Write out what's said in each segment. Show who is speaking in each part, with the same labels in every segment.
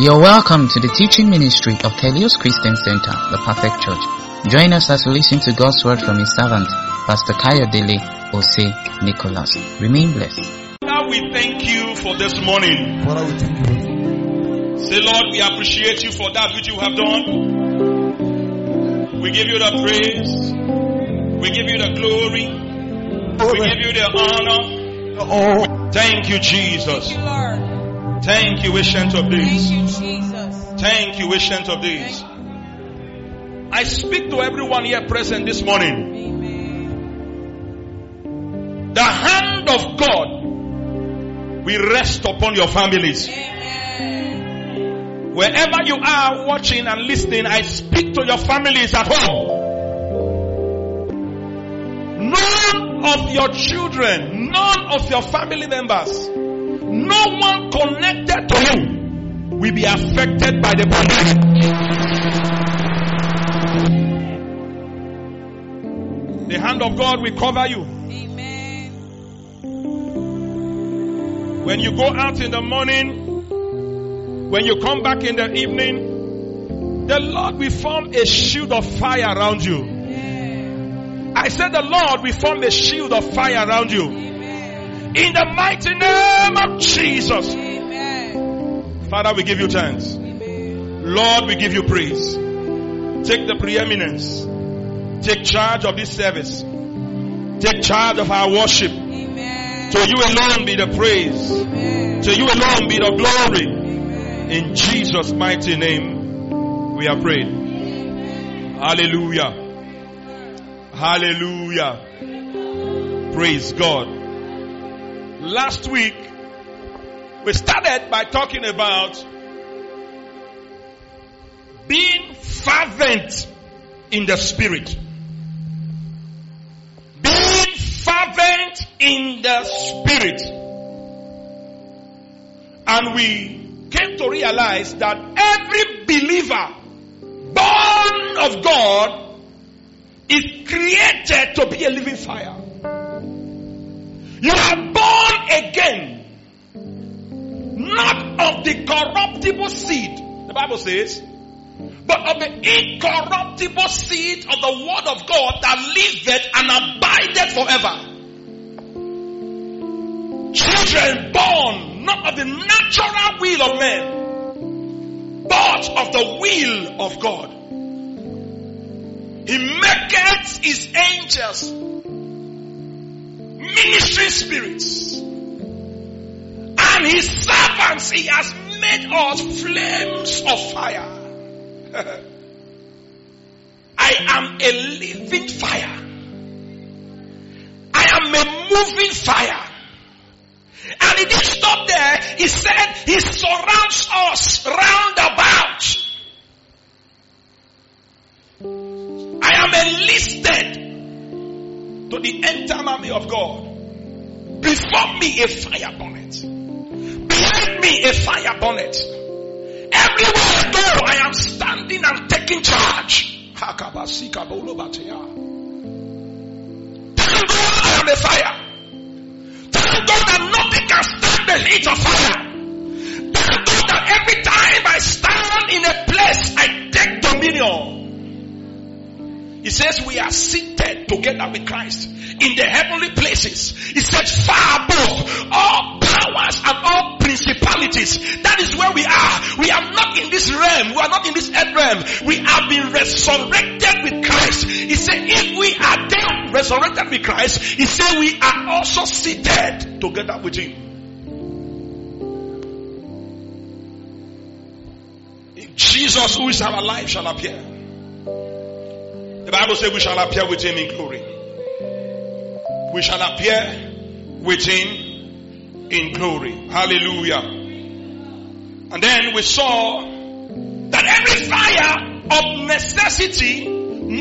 Speaker 1: You're welcome to the teaching ministry of Helios Christian Center, the Perfect Church. Join us as we listen to God's word from His servant, Pastor Kaya Kayodele Ose Nicholas. Remain blessed.
Speaker 2: Father, we thank you for this morning.
Speaker 3: Father, we thank you.
Speaker 2: Say, Lord, we appreciate you for that which you have done. We give you the praise. We give you the glory. We give you the honor.
Speaker 3: Oh,
Speaker 2: Thank you, Jesus.
Speaker 4: Thank you, Lord.
Speaker 2: Thank you, ancient of
Speaker 4: Thank
Speaker 2: days.
Speaker 4: you, Jesus.
Speaker 2: Thank you, ancient of days. I speak to everyone here present this morning.
Speaker 4: Amen.
Speaker 2: The hand of God will rest upon your families.
Speaker 4: Amen.
Speaker 2: Wherever you are watching and listening, I speak to your families at home. None of your children, none of your family members, no one connected to you will be affected by the pandemic. The hand of God will cover you.
Speaker 4: Amen.
Speaker 2: When you go out in the morning, when you come back in the evening, the Lord will form a shield of fire around you. I said the Lord will form a shield of fire around you. In the mighty name of Jesus.
Speaker 4: Amen.
Speaker 2: Father, we give you thanks.
Speaker 4: Amen.
Speaker 2: Lord, we give you praise. Take the preeminence. Take charge of this service. Take charge of our worship.
Speaker 4: Amen.
Speaker 2: To you alone be the praise.
Speaker 4: Amen.
Speaker 2: To you alone be the glory.
Speaker 4: Amen.
Speaker 2: In Jesus' mighty name, we are prayed. Hallelujah. Hallelujah. Praise God. Last week, we started by talking about being fervent in the spirit. Being fervent in the spirit. And we came to realize that every believer born of God is created to be a living fire. You are born again, not of the corruptible seed, the Bible says, but of the incorruptible seed of the word of God that liveth and abideth forever. Children born not of the natural will of men, but of the will of God. He maketh his angels ministering spirits. And his servants, he has made us flames of fire. I am a living fire. I am a moving fire. And he didn't stop there. He said he surrounds us round about. I am enlisted to the entire army of God. Before me a fire bonnet. Behind me a fire bonnet. Everywhere I go, I am standing and taking charge. Thank God I am a fire. Thank God that nothing can stand the heat of fire. Thank God that every time I stand in a place, I take dominion. He says we are seated together with Christ in the heavenly places. He said far above all powers and all principalities. That is where we are. We are not in this realm. We are not in this earth realm. We have been resurrected with Christ. He said if we are then resurrected with Christ, he said we are also seated together with him. If Jesus who is our life shall appear. The Bible says we shall appear with him in glory. We shall appear with him in glory. Hallelujah. And then we saw that every fire of necessity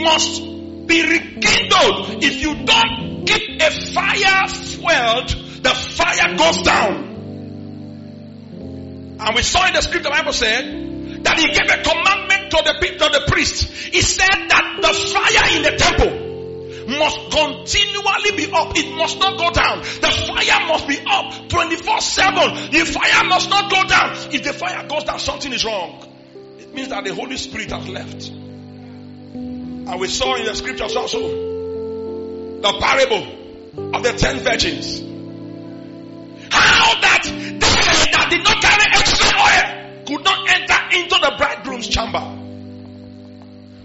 Speaker 2: must be rekindled. If you don't keep a fire fueled, the fire goes down. And we saw in the scripture, the Bible said that he gave a commandment to the, to the priest. He said that the fire in the temple must continually be up. It must not go down. The fire must be up 24 7. The fire must not go down. If the fire goes down, something is wrong. It means that the Holy Spirit has left. And we saw in the scriptures also the parable of the ten virgins. How that they that did not carry extra oil could not enter into the bridegroom's chamber.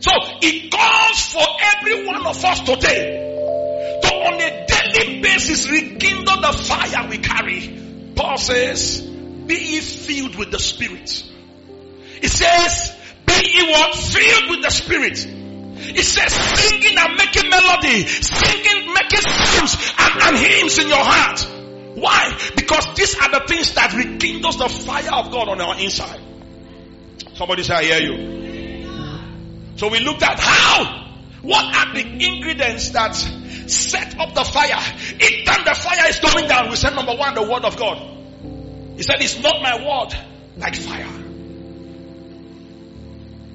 Speaker 2: So it calls for every one of us today to on a daily basis rekindle the fire we carry. Paul says, be ye filled with the spirit. It says, be ye what? Filled with the spirit. It says singing and making melody, singing, making songs and, and hymns in your heart. Why? Because these are the things that rekindles the fire of God on our inside. Somebody say, I hear you. So we looked at how, what are the ingredients that set up the fire? Each time the fire is coming down, we said number one, the word of God. He said, it's not my word like fire.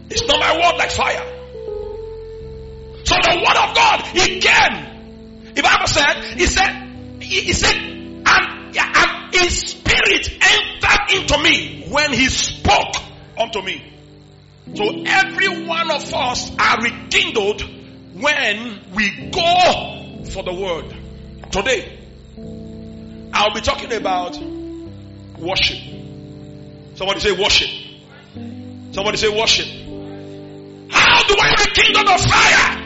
Speaker 2: It's not my word like fire. So the word of God, he came. The Bible said, he said, he, he said, and, and his spirit entered into me when he spoke unto me. So every one of us are rekindled when we go for the word. Today, I'll be talking about worship. Somebody say worship. Somebody say worship. How do I rekindle the fire?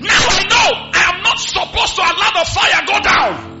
Speaker 2: Now I know I am not supposed to allow the fire go down.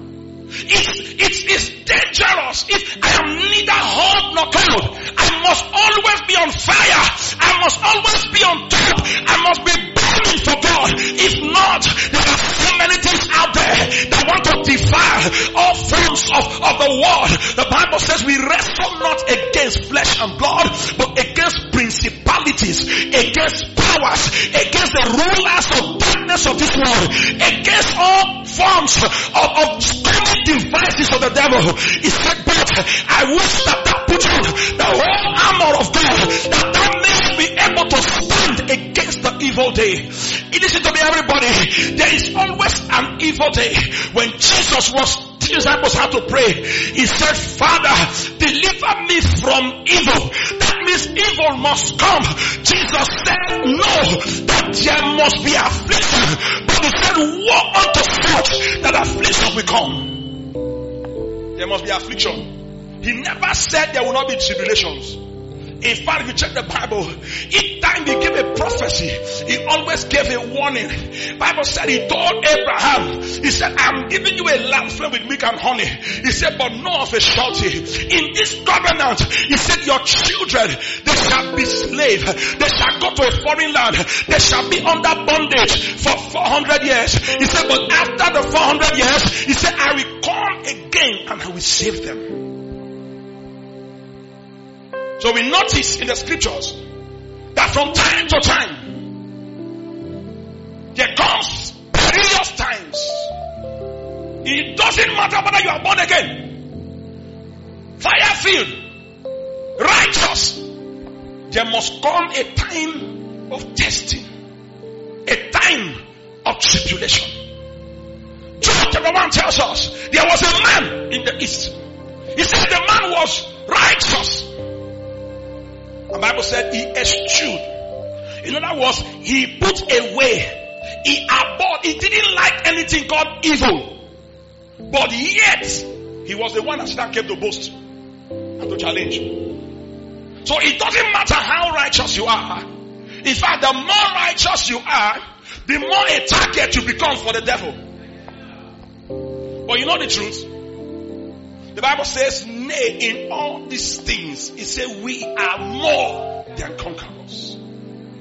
Speaker 2: It's, it's, it's dangerous I am neither hot nor cold. I must always be on fire. I must always be on top. I must be burning for God. If not, there are so many things out there that want to defile all forms of, of the world. The Bible says we wrestle not against flesh and blood, but against principalities, against powers, against the rulers of darkness of this world, against all forms of, of devices of the devil. He said, but I wish that thou put on the whole armor of God, that thou may be able to stand against the evil day. Listen to me everybody. There is always an evil day. When Jesus was disciples had to pray. He said, Father, deliver me from evil. That means evil must come. Jesus said, no, that there must be affliction. But he said, woe unto such that affliction will come. There must be affliction. He never said there will not be tribulations. In fact, if you check the Bible, each time he gave a prophecy, he always gave a warning. Bible said he told Abraham, he said, I'm giving you a land filled with milk and honey. He said, but no of a shorty. In this covenant, he said, your children, they shall be slave. They shall go to a foreign land. They shall be under bondage for 400 years. He said, but after the 400 years, he said, I will come again and I will save them. So we notice in the scriptures that from time to time there comes perilous times. It doesn't matter whether you are born again, fire filled, righteous. There must come a time of testing, a time of tribulation. Job chapter 1 tells us there was a man in the east. He said the man was righteous. The Bible said he eschewed. In other words, he put away. He abhorred. He didn't like anything called evil. But yet, he was the one that still came to boast and to challenge. So it doesn't matter how righteous you are. In fact, the more righteous you are, the more a target you become for the devil. But you know the truth? The Bible says, nay, in all these things, it says we are more than conquerors.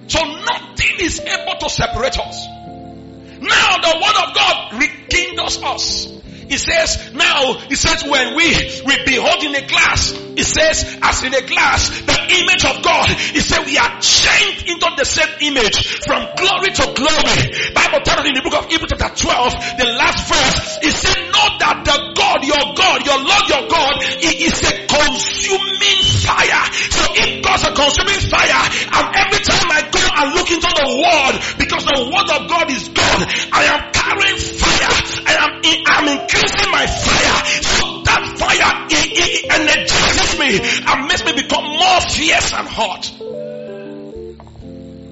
Speaker 2: So nothing is able to separate us. Now the word of God rekindles us. It says now, he says when we, we behold in a glass, he says as in a glass, the image of God, he says we are changed into the same image from glory to glory. Bible tells us in the book of Hebrews chapter 12, the last verse, he says know that the God, your God, your Lord, your God, he is a consuming consuming fire. So if God's a consuming fire, and every time I go and look into the word, because the word of God is God, I am carrying fire. I am, I am increasing my fire. So that fire it, it energizes me and makes me become more fierce and hot.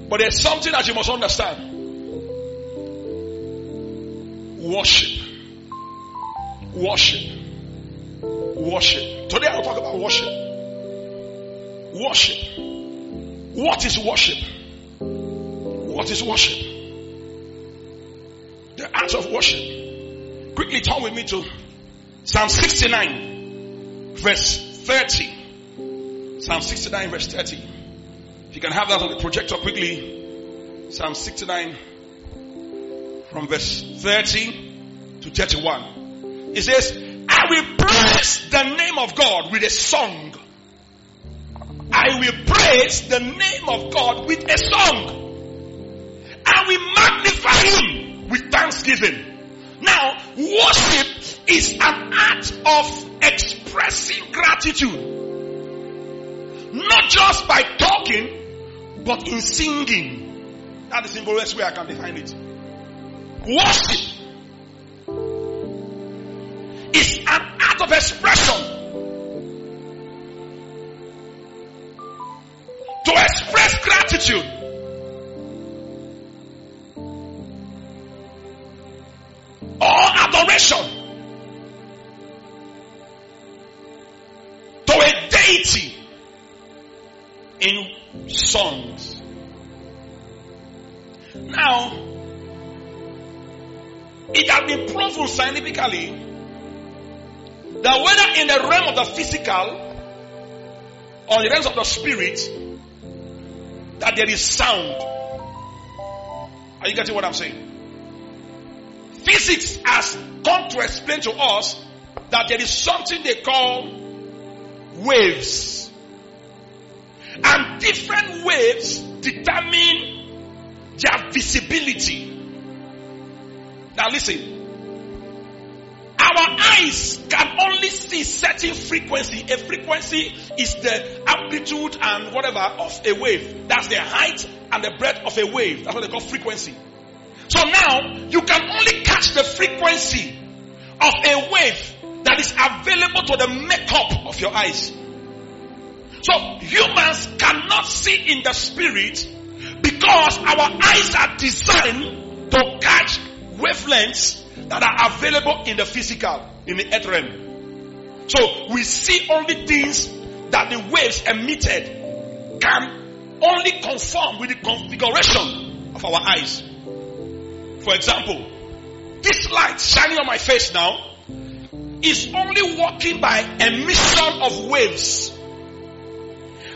Speaker 2: But there's something that you must understand. Worship. Worship. Worship. Today I'll talk about worship. Worship. What is worship? What is worship? The art of worship. Quickly turn with me to Psalm 69, verse 30. Psalm 69, verse 30. If you can have that on the projector quickly. Psalm 69, from verse 30 to 31. It says, I will praise the name of God with a song. I will praise the name of God with a song. I will magnify Him with thanksgiving. Now, worship is an act of expressing gratitude. Not just by talking, but in singing. That's the simplest way I can define it. Worship is an act of expression. To express gratitude. Or adoration. To a deity in songs. Now, it has been proven scientifically that whether in the realm of the physical or the realms of the spirit, that there is sound. Are you getting what I'm saying? Physics has come to explain to us that there is something they call waves. And different waves determine their visibility. Now listen. Eyes can only see certain frequency. A frequency is the amplitude and whatever of a wave. That's the height and the breadth of a wave. That's what they call frequency. So now you can only catch the frequency of a wave that is available to the makeup of your eyes. So humans cannot see in the spirit because our eyes are designed to catch wavelengths that are available in the physical, in the earth realm. So we see only things that the waves emitted can only conform with the configuration of our eyes. For example, this light shining on my face now is only working by emission of waves.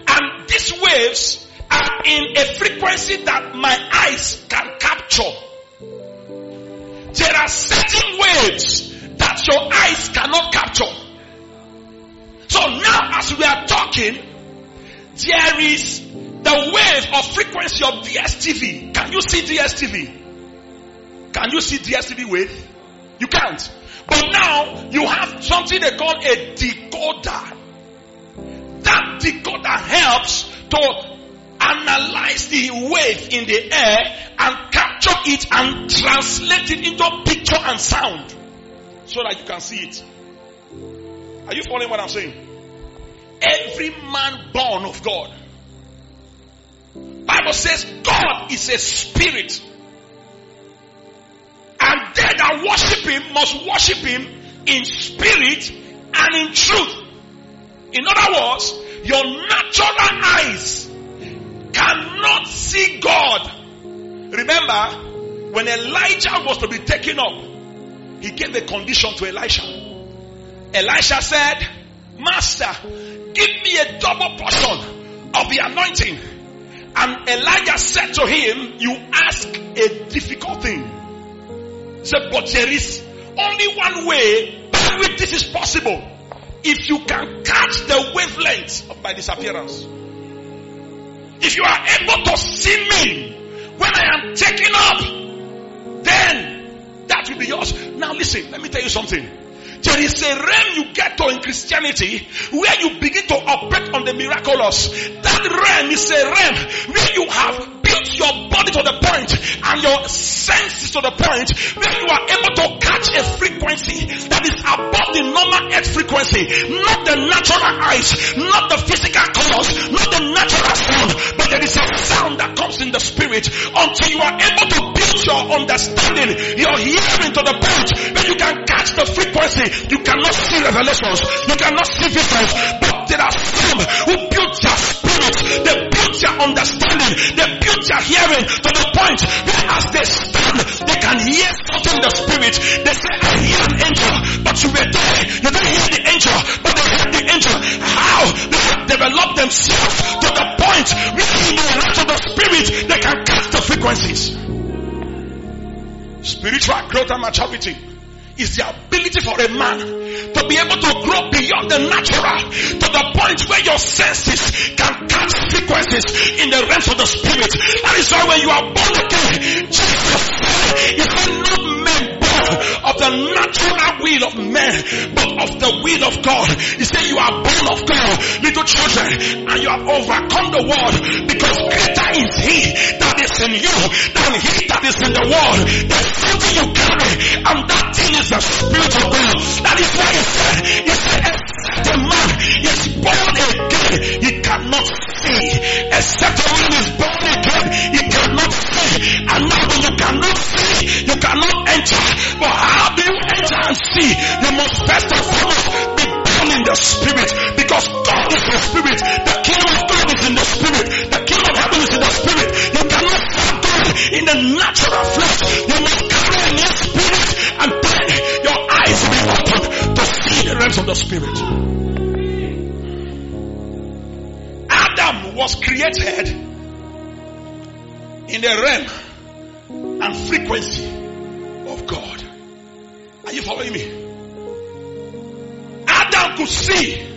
Speaker 2: And these waves are in a frequency that my eyes can capture. There are certain waves your eyes cannot capture. So now as we are talking, there is the wave of frequency of DSTV. Can you see DSTV? Can you see DSTV wave? You can't. But now you have something they call a decoder. That decoder helps to analyze the wave in the air and capture it and translate it into picture and sound so that you can see it. Are you following what I'm saying? Every man born of God. Bible says God is a spirit. And they that worship him must worship him in spirit and in truth. In other words, your natural eyes cannot see God. Remember, when Elijah was to be taken up, he gave a condition to Elisha. Elisha said, Master, give me a double portion of the anointing. And Elijah said to him, You ask a difficult thing. He said, But there is only one way by which this is possible. If you can catch the wavelength of my disappearance. If you are able to see me when I am taken up, then that will be yours. Now listen, let me tell you something. There is a realm you get to in Christianity where you begin to operate on the miraculous. That realm is a realm where you have built your body to the point and your senses to the point where you are able to catch a frequency that is above the normal earth frequency. Not the natural eyes, not the physical colors, not the natural sound, but there is a sound that comes in the spirit until you are able to build your understanding, your hearing to the point where you can catch the frequency. You cannot see revelations, you cannot see visions, but there are some who build their spirit, they built their understanding, they built their hearing to the point where as they stand, they can hear something in the spirit. They say, I hear an angel, but you were there. You didn't hear the angel, but they heard the angel. How? They have developed themselves to the point where in the realm of the spirit, they can catch the frequencies. Spiritual growth and maturity is the ability for a man to be able to grow beyond the natural to the point where your senses can catch frequencies in the realms of the spirit. That is why when you are born again, Jesus said, "He said, not the natural will of man, but of the will of God." He said, "You are born of God, little children, and you have overcome the world because greater is He that is in you than He that is in the world." There's something you carry, and that thing is the Spirit of God. That is why He said, "He said, except a man is born again, he cannot see. Except a man is born again, he cannot see. And now you cannot see, you cannot enter. But how do you enter and see? You must first and foremost be born in the Spirit. Because God is the Spirit. The kingdom of God is in the Spirit. The kingdom of heaven is in the Spirit. You cannot serve God in the natural flesh. You must carry in your spirit and then your eyes will be opened to see the realms of the Spirit. Adam was created in the realm and frequency of God. Are you following me? Adam could see.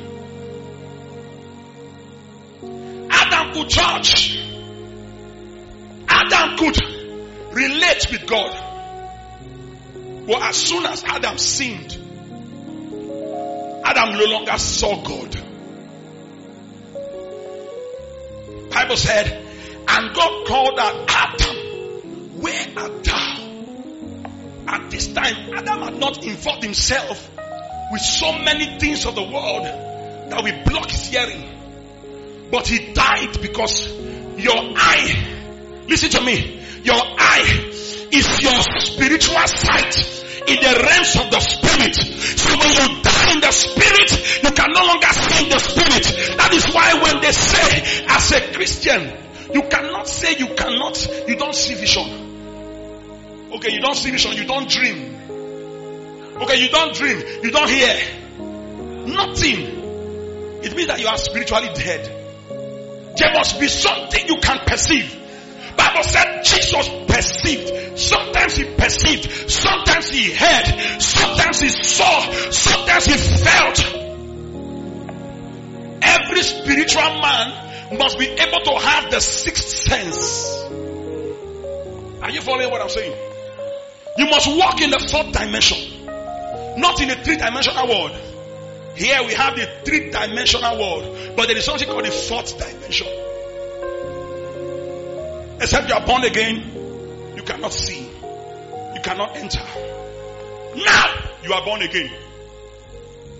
Speaker 2: Adam could judge. Adam could relate with God. But as soon as Adam sinned, Adam no longer saw God. Bible said, and God called out Adam, where art thou? At this time, Adam had not involved himself with so many things of the world that will block his hearing. But he died because your eye, listen to me, your eye is your spiritual sight in the realms of the spirit. So when you die in the spirit, you can no longer see in the spirit. That is why when they say, as a Christian, you cannot say you cannot, you don't see vision. Okay, you don't see vision, you don't dream. Okay, you don't dream, you don't hear. Nothing. It means that you are spiritually dead. There must be something you can perceive. Bible said Jesus perceived. Sometimes he perceived. Sometimes he heard. Sometimes he saw. Sometimes he felt. Every spiritual man must be able to have the sixth sense. Are you following what I'm saying? You must walk in the fourth dimension. Not in the three dimensional world. Here we have the three dimensional world. But there is something called the fourth dimension. Except you are born again, you cannot see. You cannot enter. Now you are born again.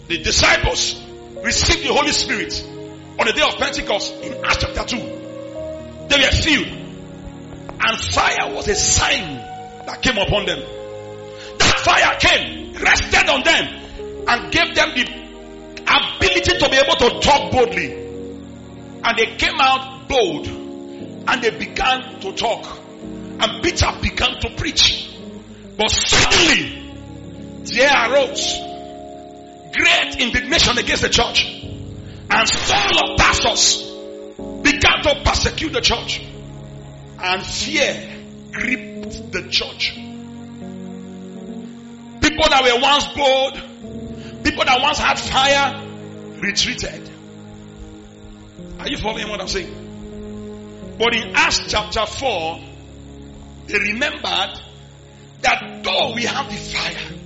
Speaker 2: The disciples received the Holy Spirit on the day of Pentecost in Acts chapter 2. They were filled. And fire was a sign that came upon them. That fire came, rested on them, and gave them the ability to be able to talk boldly. And they came out bold and they began to talk. And Peter began to preach. But suddenly, there arose great indignation against the church. And Saul of Tarsus began to persecute the church. And fear gripped the church. People that were once bold, people that once had fire, retreated. Are you following what I'm saying? But in Acts chapter 4, they remembered that though we have the fire,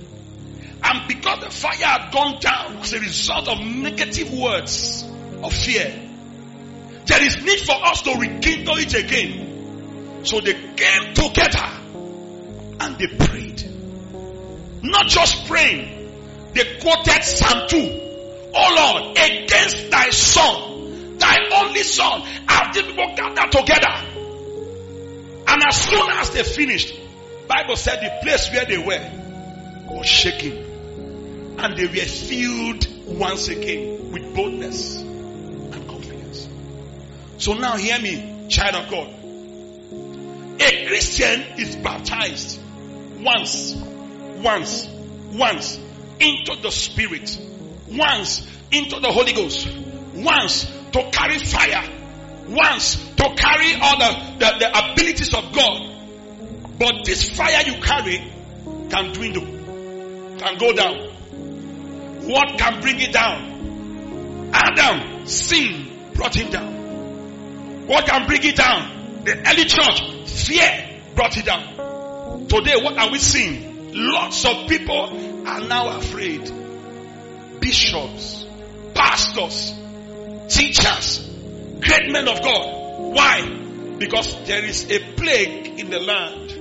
Speaker 2: and because the fire had gone down as a result of negative words of fear, There is need for us to rekindle it again. So they came together and they prayed. Not just praying, they quoted Psalm 2. Oh Lord, against thy son, thy only son, have these people gathered together. And as soon as they finished, Bible said the place where they were was shaking. And they were filled once again with boldness and confidence. So now hear me, child of God. A Christian is baptized once, once, once into the Spirit, once into the Holy Ghost, once to carry fire, once to carry all the, the, the abilities of God. But this fire you carry can dwindle, can go down. What can bring it down? Adam, sin brought him down. What can bring it down? The early church, fear brought it down. Today, what are we seeing? Lots of people are now afraid. Bishops, pastors, teachers, great men of God. Why? Because there is a plague in the land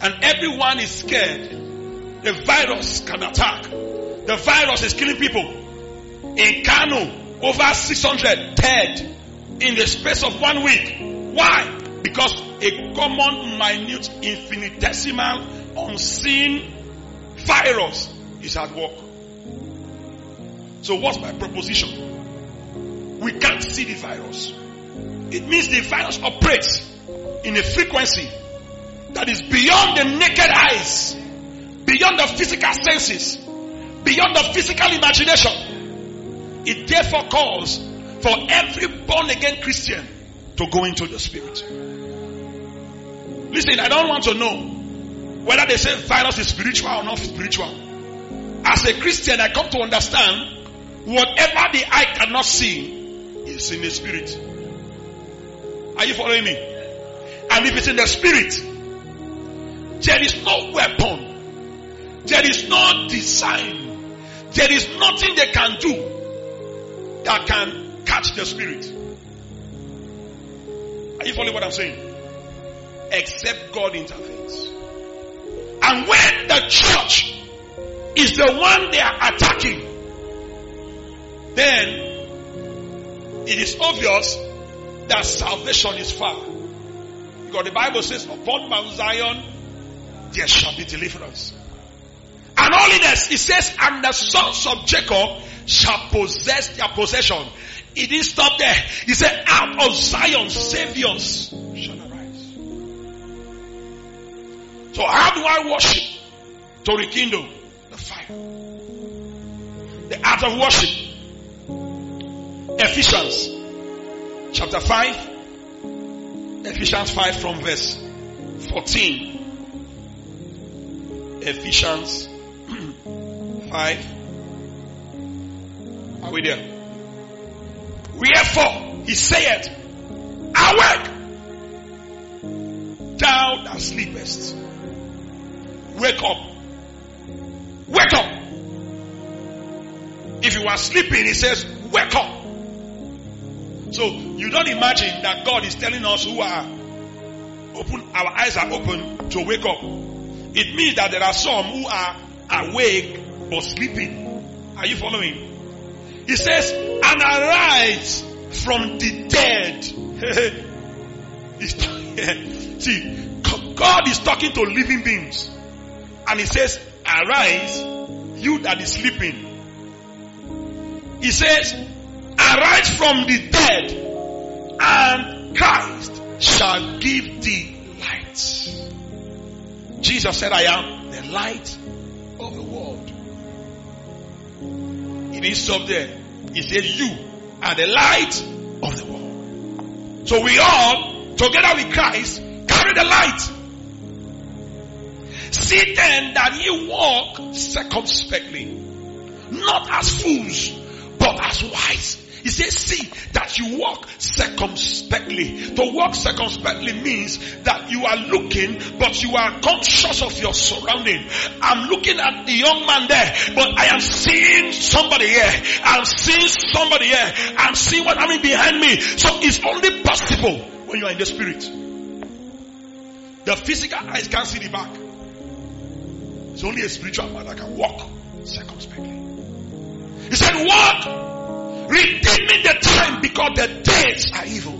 Speaker 2: and everyone is scared. The virus can attack. The virus is killing people. In Kano, over 600 dead in the space of one week. Why? Because a common, minute, infinitesimal, unseen virus is at work. So what's my proposition? We can't see the virus. It means the virus operates in a frequency that is beyond the naked eyes, beyond the physical senses, beyond the physical imagination. It therefore calls for every born again Christian to go into the spirit. Listen, I don't want to know whether they say virus is spiritual or not spiritual. As a Christian, I come to understand whatever the eye cannot see is in the spirit. Are you following me? And if it's in the spirit, there is no weapon, there is no design, there is nothing they can do that can catch the spirit. Are you following what I'm saying? Except God intervenes. And when the church is the one they are attacking, then it is obvious that salvation is far. Because the Bible says, upon Mount Zion, there shall be deliverance. And holiness, it says, and the sons of Jacob shall possess their possession. It didn't stop there. He said, out of Zion, saviors shall arise. So how do I worship? To rekindle the fire. The art of worship. Ephesians chapter 5. Ephesians 5 from verse 14. Ephesians 5. Are we there? Wherefore, he saith, Awake, thou that sleepest. Wake up. Wake up. If you are sleeping, he says, Wake up. So you don't imagine that God is telling us who are open, our eyes are open to wake up. It means that there are some who are awake but sleeping. Are you following? He says, and arise from the dead. See, God is talking to living beings. And he says, arise, you that is sleeping. He says, arise from the dead and Christ shall give thee light. Jesus said, I am the light He didn't stop there. He said, you are the light of the world. So we all, together with Christ, carry the light. See then that ye walk circumspectly, not as fools, but as wise, He says, see that you walk circumspectly. To walk circumspectly means that you are looking, but you are conscious of your surrounding. I'm looking at the young man there, but I am seeing somebody here. I'm seeing somebody here. I'm seeing what happening behind me. So it's only possible when you are in the spirit. The physical eyes can't see the back. It's only a spiritual man that can walk circumspectly. He said, walk redeeming the time because the days are evil.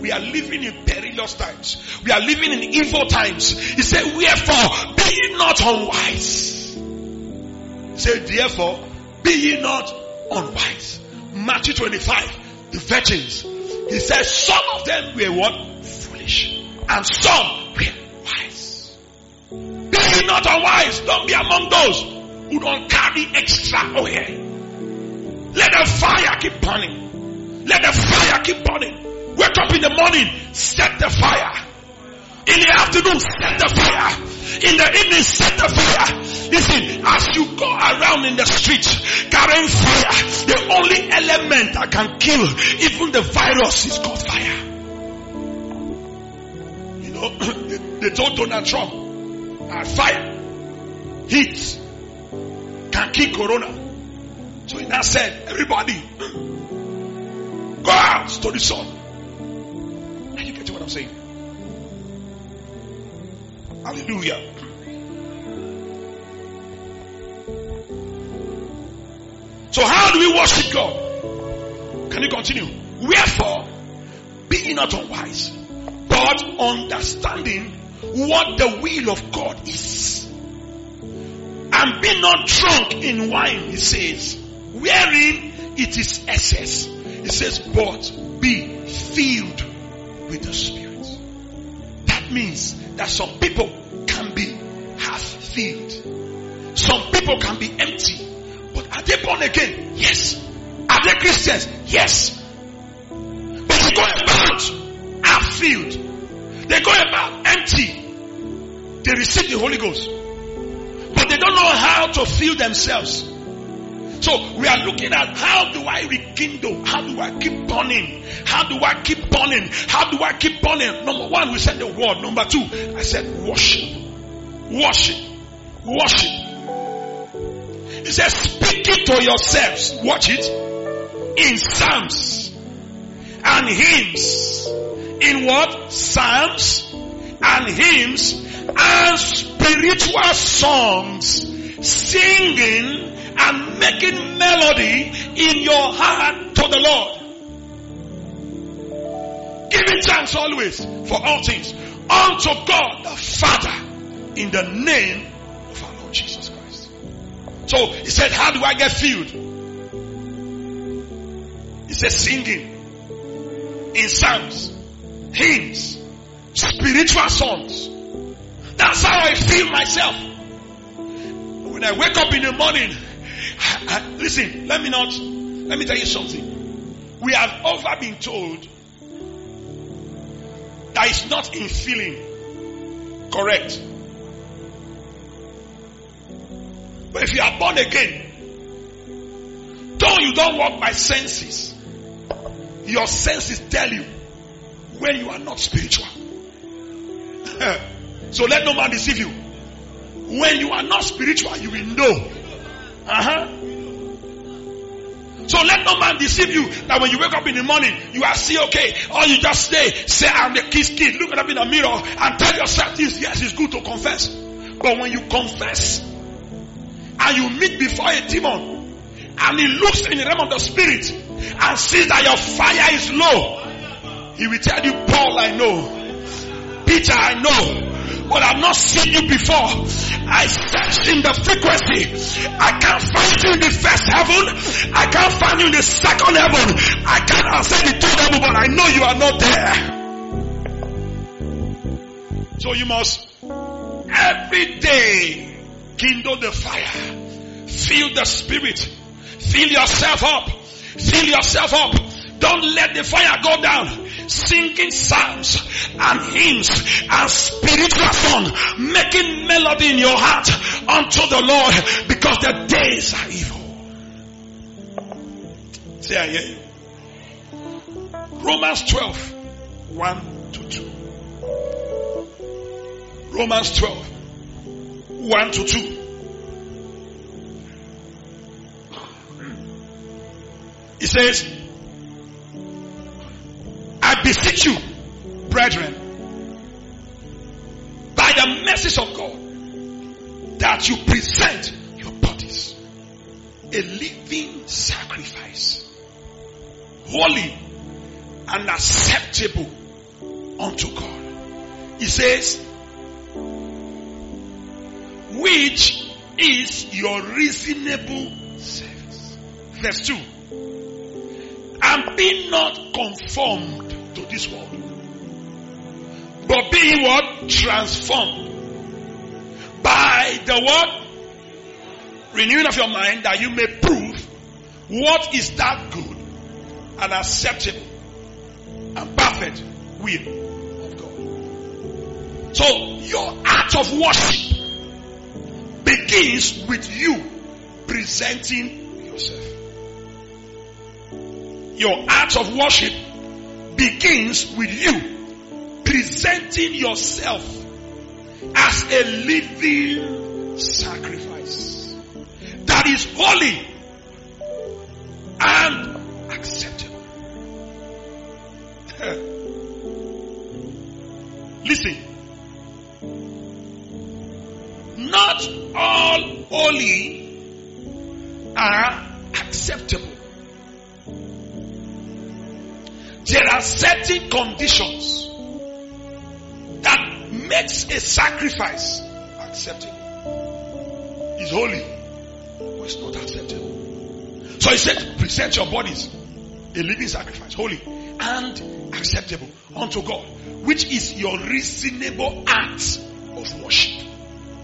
Speaker 2: We are living in perilous times. We are living in evil times. He said, wherefore be ye not unwise. He said, therefore be ye not unwise. Matthew 25, the virgins. He said, some of them were what? Foolish. And some were wise. Be ye not unwise. Don't be among those who don't carry extra oil. Let the fire keep burning. Let the fire keep burning. Wake up in the morning, set the fire. In the afternoon, set the fire. In the evening, set the fire. Listen, as you go around in the streets carrying fire, the only element that can kill even the virus is called fire. You know, they told Donald Trump, uh, fire, heat, can kill corona. So he now said, everybody, go out to the sun. Are you getting what I'm saying? Hallelujah. So how do we worship God? Can you continue? Wherefore, be not unwise, but understanding what the will of God is. And be not drunk in wine, he says, wherein it is excess. It says, but be filled with the Spirit. That means that some people can be half filled. Some people can be empty. But are they born again? Yes. Are they Christians? Yes. But they go about half filled. They go about empty. They receive the Holy Ghost. But they don't know how to fill themselves. So we are looking at how do I rekindle? How do I keep burning? How do I keep burning? How do I keep burning? Number one, we said the word. Number two, I said worship. Worship. Worship. He says speaking to yourselves. Watch it. In psalms and hymns. In what? Psalms and hymns and spiritual songs. Singing and making melody in your heart to the Lord. Giving thanks always for all things unto God the Father in the name of our Lord Jesus Christ. So he said, How do I get filled? He said, Singing in psalms, hymns, spiritual songs. That's how I feel myself. When I wake up in the morning, listen, let me not, let me tell you something. We have often been told that it's not in feeling correct. But if you are born again, though you don't walk by senses, your senses tell you when you are not spiritual. so let no man deceive you. When you are not spiritual, you will know. Uh-huh. So let no man deceive you that when you wake up in the morning, you are see okay. Or you just say, say I'm the kiss kid, look at up in the mirror and tell yourself this, yes, it's good to confess. But when you confess and you meet before a demon and he looks in the realm of the spirit and sees that your fire is low, he will tell you, Paul, I know. Peter, I know but I've not seen you before. I searched in the frequency. I can't find you in the first heaven. I can't find you in the second heaven. I can't answer the third heaven, but I know you are not there. So you must every day kindle the fire. Feel the spirit. Fill yourself up. Fill yourself up. Don't let the fire go down singing psalms and hymns and spiritual song, making melody in your heart unto the Lord because the days are evil. Say I hear you. Romans 12, 1 to 2. Romans 12, 1 to 2. It says, beseech you, brethren, by the mercies of God, that you present your bodies a living sacrifice, holy and acceptable unto God. He says, which is your reasonable service. Verse 2. And be not conformed to this world, but be what? Transformed by the what? Renewing of your mind that you may prove what is that good and acceptable and perfect will of God. So your act of worship begins with you presenting yourself. Your act of worship begins with you presenting yourself as a living sacrifice that is holy and acceptable. Listen. Not all holy are acceptable. There are certain conditions that makes a sacrifice acceptable. It's holy, but it's not acceptable. So he said, present your bodies a living sacrifice, holy and acceptable unto God, which is your reasonable act of worship.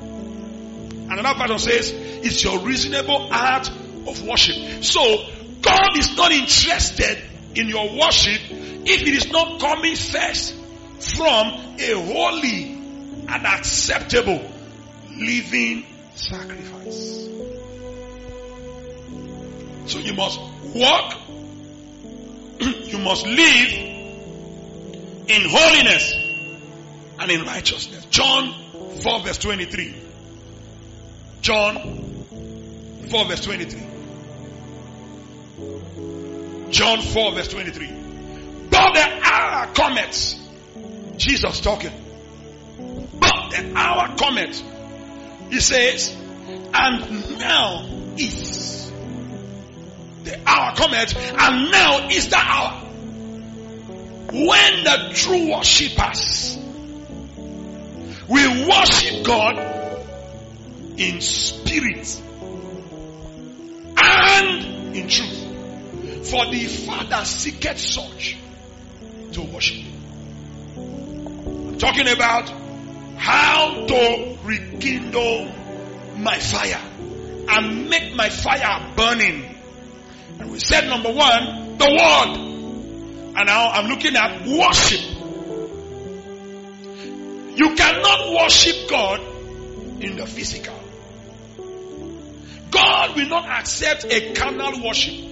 Speaker 2: And another version says, it's your reasonable act of worship. So, God is not interested in your worship if it is not coming first from a holy and acceptable living sacrifice. So you must walk, you must live in holiness and in righteousness. John 4 verse 23. John 4 verse 23. John 4 verse 23. But the hour cometh. Jesus talking. But the hour cometh. He says, and now is the hour cometh, and now is the hour when the true worshippers will worship God in spirit and in truth. For the Father seeketh such to worship I'm talking about how to rekindle my fire and make my fire burning. And we said number one, the word. And now I'm looking at worship. You cannot worship God in the physical. God will not accept a carnal worship.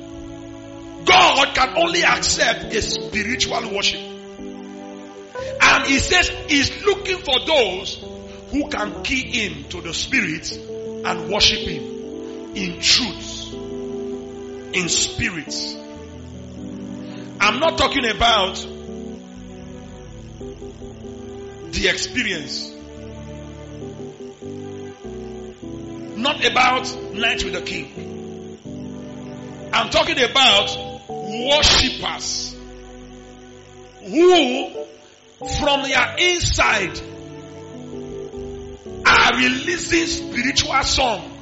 Speaker 2: God can only accept a spiritual worship. And he says he's looking for those who can key in to the spirit and worship him in truth, in spirit. I'm not talking about the experience. Not about night with the king. I'm talking about worshippers who from their inside are releasing spiritual song.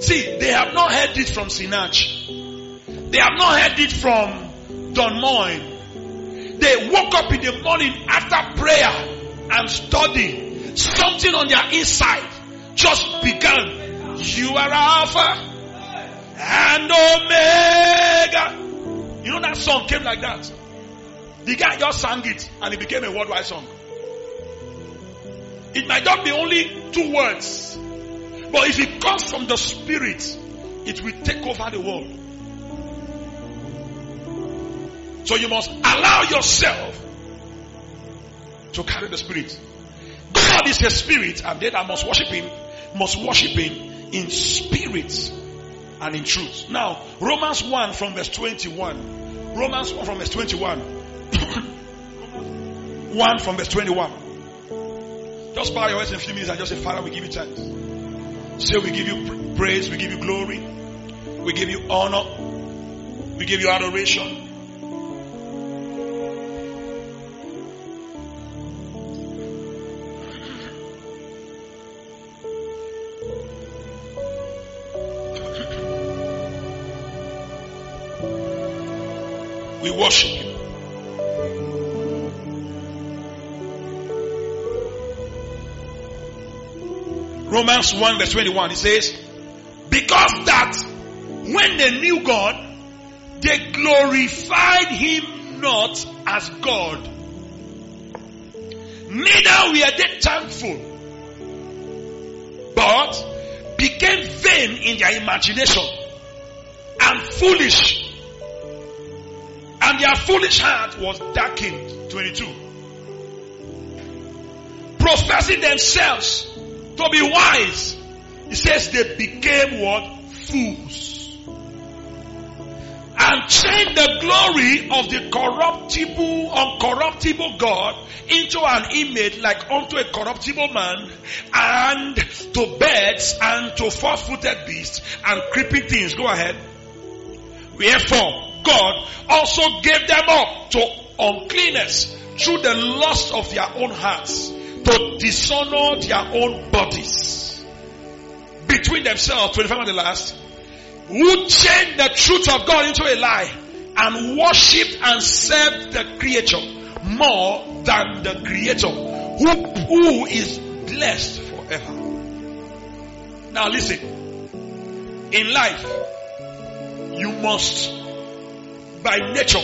Speaker 2: See, they have not heard it from Sinach. They have not heard it from Don Moen. They woke up in the morning after prayer and study. Something on their inside just began. You are Alpha and Omega. You know that song came like that. The guy just sang it and it became a worldwide song. It might not be only two words, but if it comes from the spirit, it will take over the world. So you must allow yourself to carry the spirit. God is a spirit and they that must worship him must worship him in spirit and in truth. Now, Romans 1 from verse 21. Romans 1 from verse 21. 1 from verse 21. Just bow your heads in a few minutes and just say, Father, we give you thanks. Say, we give you praise, we give you glory, we give you honor, we give you adoration. Worship you. Romans 1 verse 21, it says, Because that when they knew God, they glorified him not as God. Neither were they thankful, but became vain in their imagination and foolish. And their foolish heart was darkened. 22. Professing themselves to be wise. He says they became what? Fools. And changed the glory of the corruptible, uncorruptible God into an image like unto a corruptible man and to birds and to four-footed beasts and creeping things. Go ahead. Wherefore, God also gave them up to uncleanness through the lust of their own hearts to dishonor their own bodies between themselves, 25 and the last, who changed the truth of God into a lie and worshipped and served the creature more than the creator who, who is blessed forever. Now listen, in life, you must by nature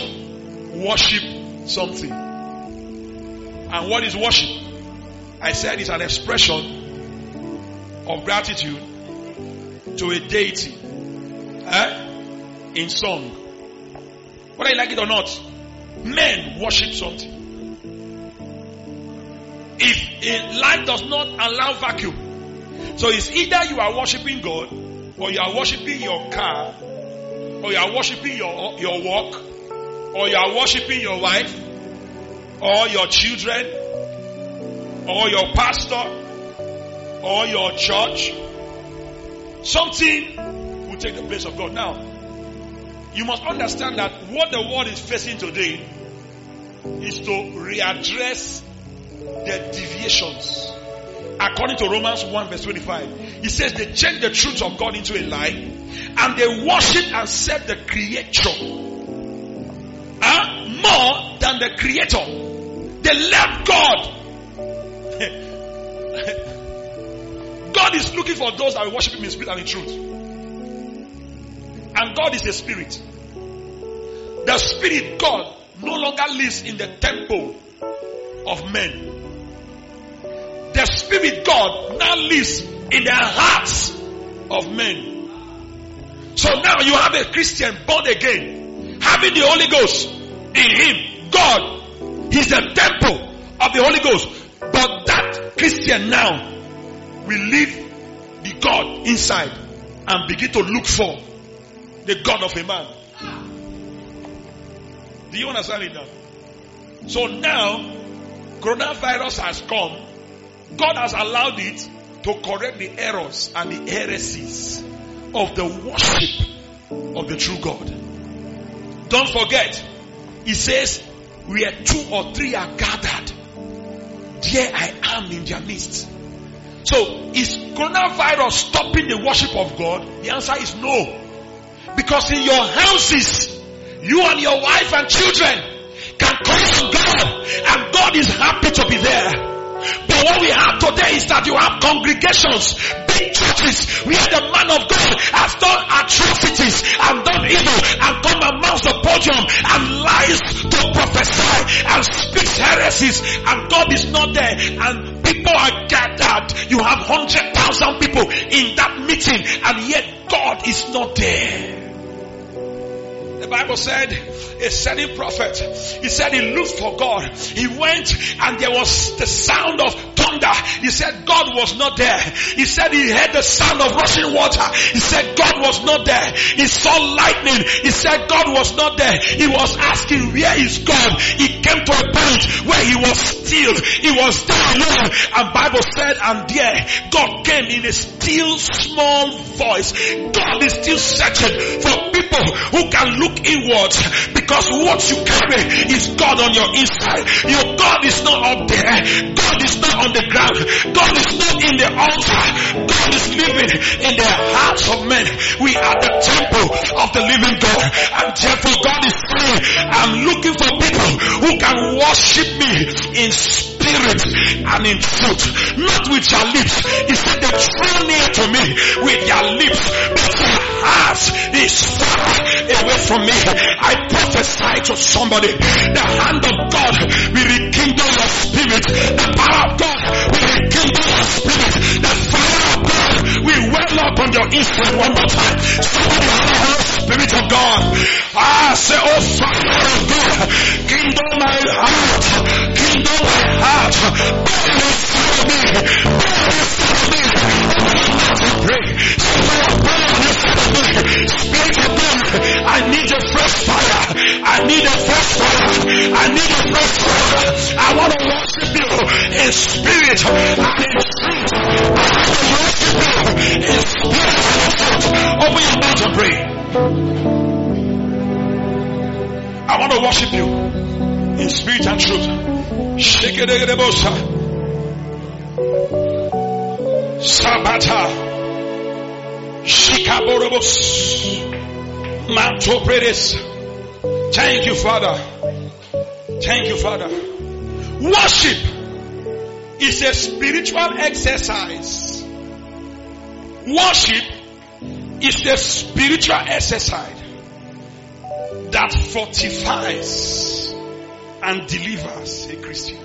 Speaker 2: worship something. And what is worship? I said it's an expression of gratitude to a deity eh? in song. Whether you like it or not, men worship something. If life does not allow vacuum, so it's either you are worshiping God or you are worshiping your car or you are worshiping your, your work, or you are worshiping your wife, or your children, or your pastor, or your church, something will take the place of God. Now, you must understand that what the world is facing today is to readdress the deviations. According to Romans 1 verse 25, he says they changed the truth of God into a lie and they worship and serve the creator uh, more than the creator. They left God. God is looking for those that worship Him in spirit and in truth. And God is a spirit. The spirit, God, no longer lives in the temple of men. The spirit, God, now lives in the hearts of men. So now you have a Christian born again, having the Holy Ghost in him. God, He's the temple of the Holy Ghost. But that Christian now will leave the God inside and begin to look for the God of a man. Do you understand it now? So now, coronavirus has come. God has allowed it to correct the errors and the heresies of the worship of the true God. Don't forget, He says, where two or three are gathered, there I am in their midst. So, is coronavirus stopping the worship of God? The answer is no. Because in your houses, you and your wife and children can call on God, and God is happy to be there. But what we have today is that you have congregations, big churches, where the man of God has done atrocities and done evil and come amongst the podium and lies to prophesy and speaks heresies and God is not there and people are gathered. You have hundred thousand people in that meeting and yet God is not there. The Bible said a certain prophet, he said he looked for God. He went and there was the sound of thunder. He said God was not there. He said he heard the sound of rushing water. He said God was not there. He saw lightning. He said God was not there. He was asking where is God? He came to a point where he was still. He was there alone. And Bible said and there God came in a still small voice. God is still searching for people who can look inwards because what you carry is God on your inside. Your God is not up there. God is not on the ground. God is not in the altar. God is living in the hearts of men. We are the temple of the living God. And therefore God is saying, I'm looking for people who can worship me in spirit and in truth. Not with your lips. He said they draw near to me with your lips, but your heart is far away from me. I prophesy to somebody, the hand of God will rekindle your spirit. The power of God will rekindle your spirit. The fire of God will well up on your inside one more time. Somebody have the spirit of God. I say, oh fire of oh God, kindle my heart, burn inside me, burn inside burn inside me. I need a fresh fire. I need a fresh fire. I need a fresh fire. I want to worship you in spirit and in truth. I want to worship you in spirit and truth. Open your and. I want to worship you in spirit and truth. It, Sabata. Shikaborobos. Manto. Thank you, Father. Thank you, Father. Worship is a spiritual exercise. Worship is a spiritual exercise that fortifies and delivers a Christian.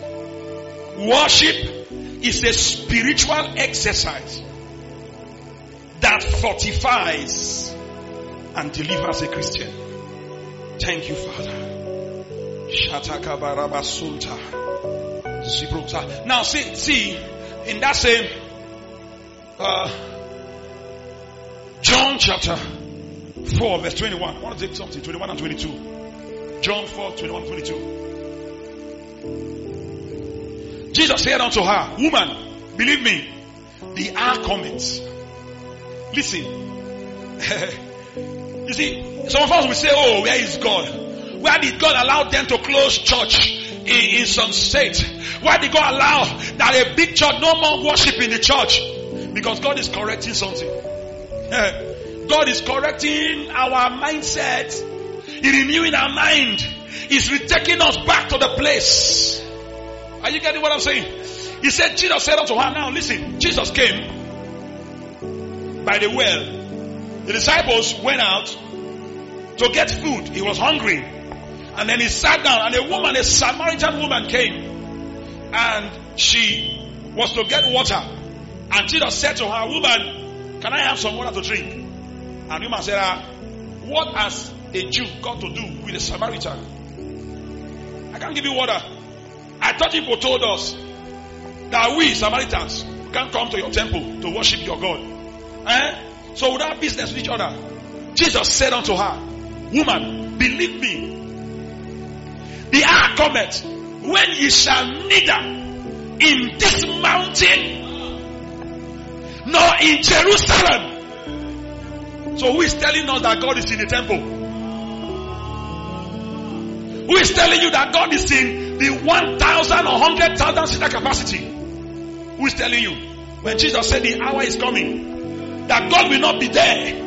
Speaker 2: Worship is a spiritual exercise that fortifies and delivers a Christian. Thank you, Father. Shatakabarabasuta. Zibrota. Now see, see, in that same uh, John chapter 4 verse 21. I want to take something, 21 and 22. John 4, 21, 22. Jesus said unto her, Woman, believe me, the hour cometh. Listen. you see, some of us will say, Oh, where is God? Where did God allow them to close church in, in some state? Why did God allow that a big church no more worship in the church? Because God is correcting something. God is correcting our mindset. He's renewing our mind. He's retaking us back to the place. Are you getting what I'm saying? He said, Jesus said unto her, now listen, Jesus came by the well. The disciples went out to get food. He was hungry. And then he sat down and a woman, a Samaritan woman came and she was to get water. And Jesus said to her, woman, can I have some water to drink? And woman said, ah, what has a Jew got to do with a Samaritan? Can't give you water. I thought people told us that we Samaritans can't come to your temple to worship your God. Eh? So without business with each other, Jesus said unto her, Woman, believe me, the hour cometh when ye shall neither in this mountain nor in Jerusalem. So who is telling us that God is in the temple? Who is telling you that God is in the 1,000 or 100,000 seater capacity? Who is telling you? When Jesus said the hour is coming, that God will not be there.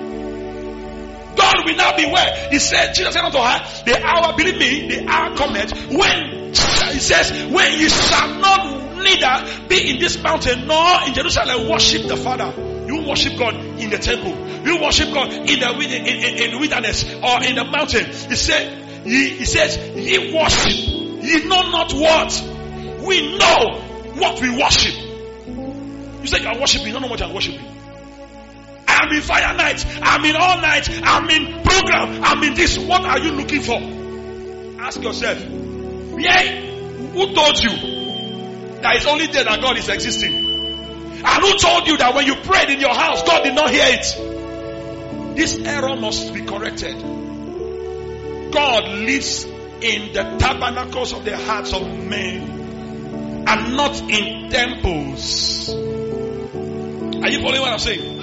Speaker 2: God will not be where? He said, Jesus said unto her, the hour, believe me, the hour cometh when, he says, when you shall not neither be in this mountain nor in Jerusalem worship the Father. You worship God in the temple. You worship God in the in, in, in wilderness or in the mountain. He said, he, he says, ye worship. Ye know not what. We know what we worship. You say you are worshiping, you don't know what you are worshiping. I am in fire night. I'm in all night. I'm in program. I'm in this. What are you looking for? Ask yourself. Yeah, who told you that it's only there that God is existing? And who told you that when you prayed in your house, God did not hear it? This error must be corrected. God lives in the tabernacles of the hearts of men and not in temples. Are you following what I'm saying?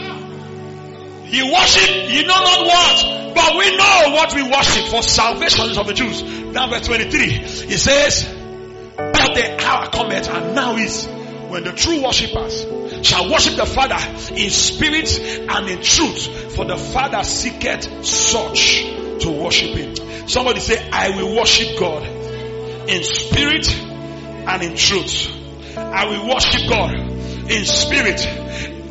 Speaker 2: You worship, you know not what, but we know what we worship for salvation is of the Jews. Now verse 23, it says, but the hour cometh and now is when the true worshippers shall worship the Father in spirit and in truth, for the Father seeketh such to worship him. Somebody say, I will worship God in spirit and in truth. I will worship God in spirit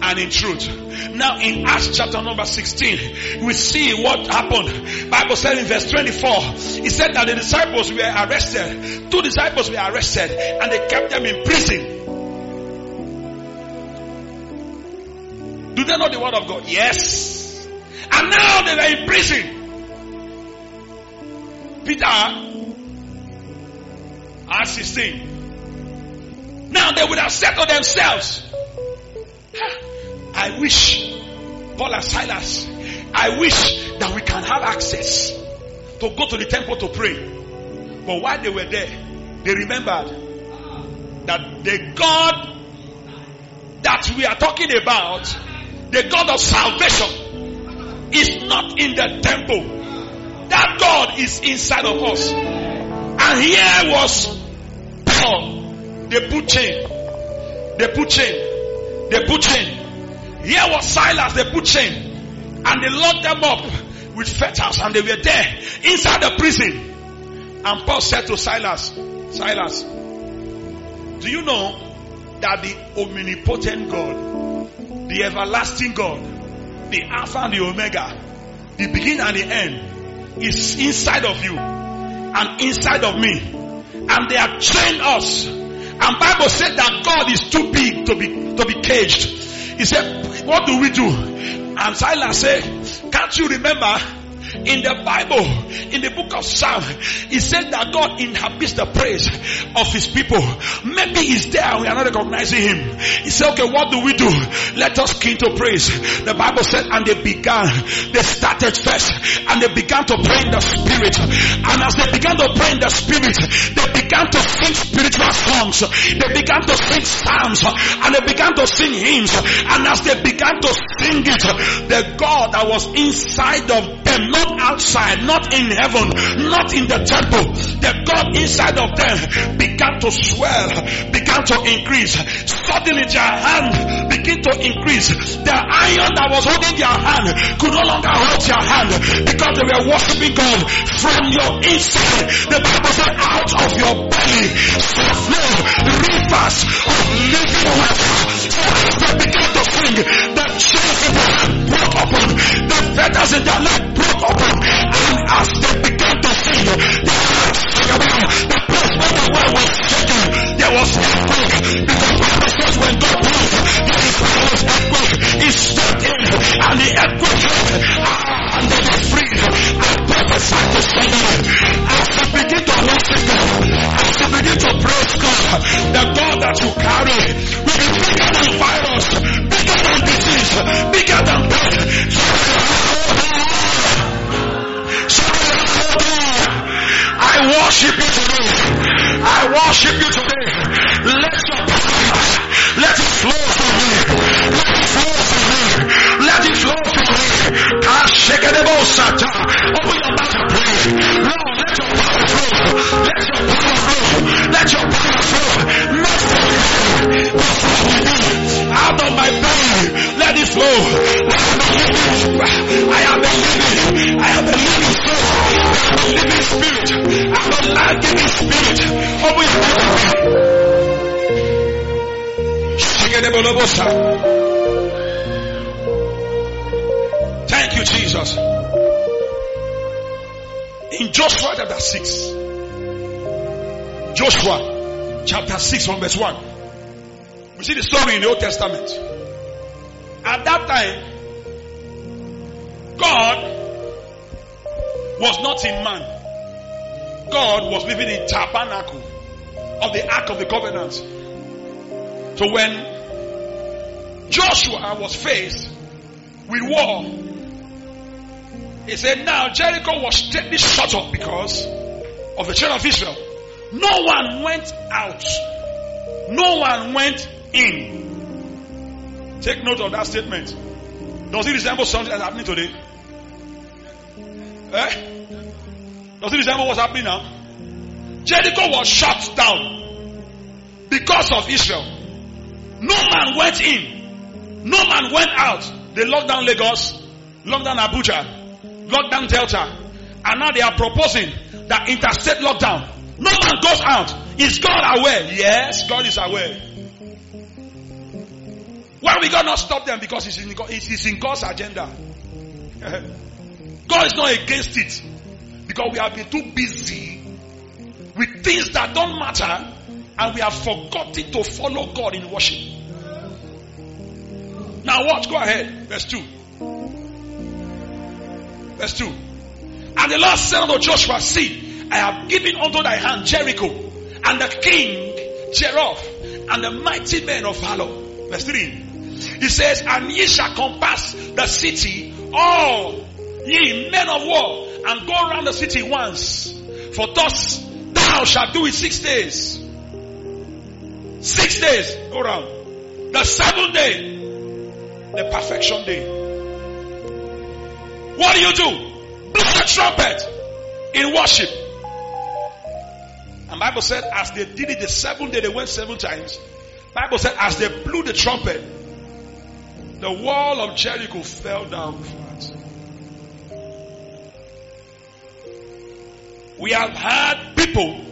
Speaker 2: and in truth. Now in Acts chapter number 16, we see what happened. Bible said in verse 24, it said that the disciples were arrested. Two disciples were arrested and they kept them in prison. Do they know the word of God? Yes. And now they were in prison. Peter, Acts 16. Now they would have said to themselves, I wish, Paul and Silas, I wish that we can have access to go to the temple to pray. But while they were there, they remembered that the God that we are talking about, the God of salvation, is not in the temple. That God is inside of us. And here was Paul. They put chain. They put chain. They put chain. Here was Silas, they put chain. And they locked them up with fetters and they were there inside the prison. And Paul said to Silas, Silas, do you know that the omnipotent God, the everlasting God, the Alpha and the Omega, the beginning and the end, is inside of you and inside of me. And they have trained us. And Bible said that God is too big to be to be caged. He said, what do we do? And Silas said, can't you remember in the Bible, in the book of Psalm, he said that God inhabits the praise of his people. Maybe he's there we are not recognizing him. He said, okay, what do we do? Let us keen to praise. The Bible said, and they began, they started first, and they began to pray in the spirit. And as they began to pray in the spirit, they began to sing spiritual songs. They began to sing psalms, and they began to sing hymns. And as they began to sing it, the God that was inside of them, not outside, not in heaven, not in the temple. The God inside of them began to swell, began to increase. Suddenly their hand began to increase. The iron that was holding their hand could no longer hold their hand because they were worshiping God from your inside. The Bible said out of your belly shall flow rivers of living water. They began to sing. The chains in their hand broke open. The fetters in their leg broke open. And as they began to sing, the hearts sang around. The place where the well was shaking, there was earthquake. Because Bible says when God moved, there is was earthquake. He stepped in and the earthquake. Ah, and they were freed. I prophesy to somebody. As you begin to worship God, as you begin to praise God, the God that you carry will be bigger than virus, bigger than disease, bigger than death. I worship you today. I worship you today. Let your power, let it flow from me. Let it flow from me. Let it flow from me. Open your mouth and pray. Lord, let your power flow. Let your power flow. Let your power flow. Not from me. Out of my belly, let it. I am a living, I am a living, soul. I am a living spirit. I am a life-giving spirit. Open your mouth. Thank you, Jesus. In Joshua chapter 6, Joshua chapter 6 from verse 1, we see the story in the Old Testament. At that time, God was not in man. God was living in tabernacle of the ark of the covenant. So when Joshua was faced with war, he said, now Jericho was strictly shut up because of the children of Israel. No one went out. No one went in. Take note of that statement. Does it resemble something that's happening today? Eh? Does it resemble what's happening now? Jericho was shut down because of Israel. No man went in. No man went out. They locked down Lagos, locked down Abuja, locked down Delta. And now they are proposing that interstate lockdown. No man goes out. Is God aware? Yes, God is aware. Why we God not stop them? Because it's in, it's in God's agenda. God is not against it. Because we have been too busy with things that don't matter and we have forgotten to follow God in worship. Now watch, go ahead. Verse 2. Verse 2. And the Lord said unto Joshua, See, I have given unto thy hand Jericho, and the king Jeroth, and the mighty men of valor. Verse 3. He says, And ye shall compass the city, all ye men of war, and go around the city once. For thus thou shalt do it six days. Six days, go around. The seventh day, the perfection day. What do you do? Blow the trumpet in worship. And Bible said, as they did it the seventh day, they went seven times. Bible said, as they blew the trumpet, the wall of Jericho fell down flat. We have had people,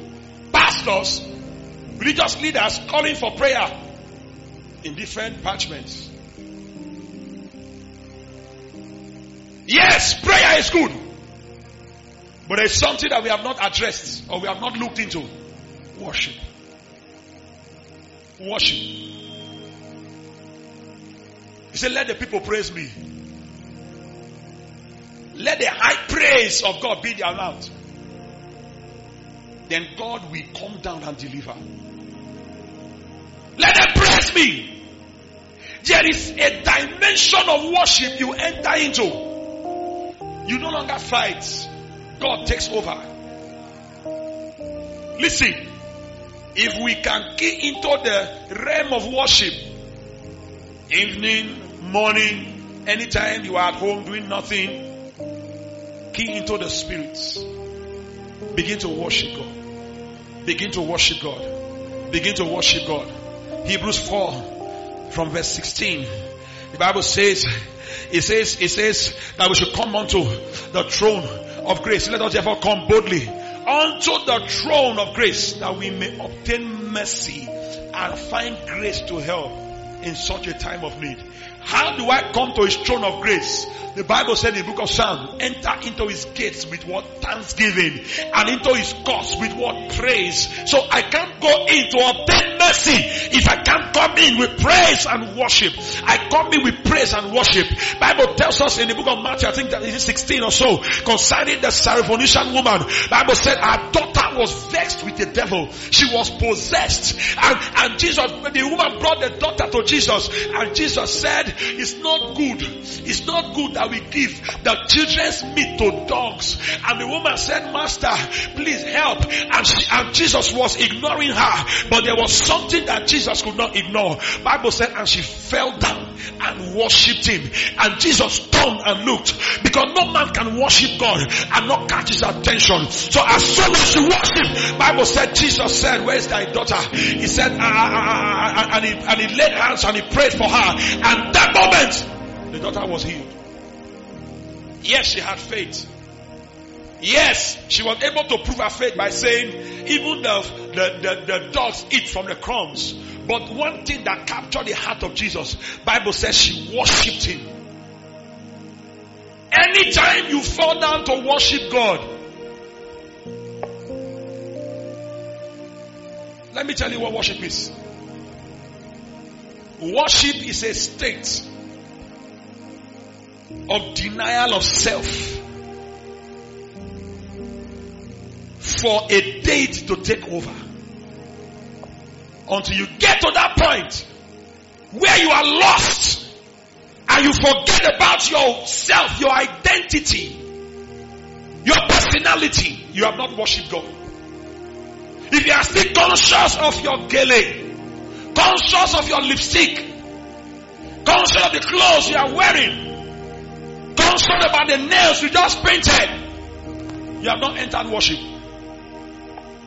Speaker 2: pastors, religious leaders calling for prayer in different parchments. Yes, prayer is good. But there's something that we have not addressed or we have not looked into. Worship. Worship. He said, let the people praise me. Let the high praise of God be their mouth. Then God will come down and deliver. Let them praise me. There is a dimension of worship you enter into. You no longer fight. God takes over. Listen, if we can key into the realm of worship, evening, morning, anytime you are at home doing nothing, key into the spirits. Begin to worship God. Begin to worship God. Begin to worship God. Hebrews 4 from verse 16. The Bible says, it says, it says that we should come unto the throne of grace. Let us therefore come boldly unto the throne of grace that we may obtain mercy and find grace to help in such a time of need. How do I come to his throne of grace? The Bible said in the book of Psalm, enter into his gates with what thanksgiving and into his courts with what praise. So I can't go in to obtain mercy if I can't come in with praise and worship. I come in with praise and worship. Bible tells us in the book of Matthew, I think that is 16 or so, concerning the Syrophoenician woman. Bible said our daughter was vexed with the devil. She was possessed. And, and Jesus, the woman brought the daughter to Jesus and Jesus said, it's not good. It's not good that we give the children's meat to dogs. And the woman said, Master, please help. And, she, and Jesus was ignoring her. But there was something that Jesus could not ignore. Bible said, and she fell down and worshipped him. And Jesus turned and looked. Because no man can worship God and not catch his attention. So as soon as she worshiped, Bible said, Jesus said, where's thy daughter? He said, uh, uh, uh, and, he, and he laid hands and he prayed for her. And that moment, the daughter was healed. Yes, she had faith. Yes, she was able to prove her faith by saying, even the, the, the, the, dogs eat from the crumbs. But one thing that captured the heart of Jesus, Bible says she worshipped him. Anytime you fall down to worship God, let me tell you what worship is. Worship is a state of denial of self for a date to take over. Until you get to that point where you are lost and you forget about yourself, your identity, your personality, you have not worshipped God. If you are still conscious of your gele, conscious of your lipstick, conscious of the clothes you are wearing, conscious about the nails you just painted, you have not entered worship.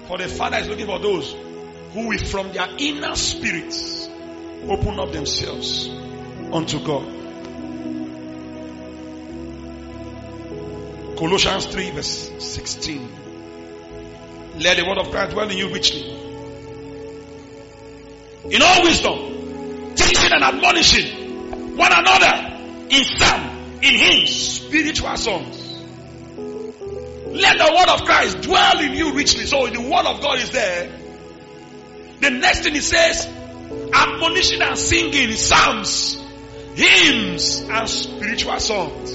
Speaker 2: For the Father is looking for those who will from their inner spirits open up themselves unto God. Colossians 3 verse 16. Let the word of Christ dwell in you richly. In all wisdom, teaching and admonishing one another in psalm, in hymns, spiritual songs. Let the word of Christ dwell in you richly. So the word of God is there. The next thing he says, admonishing and singing psalms, hymns, and spiritual songs.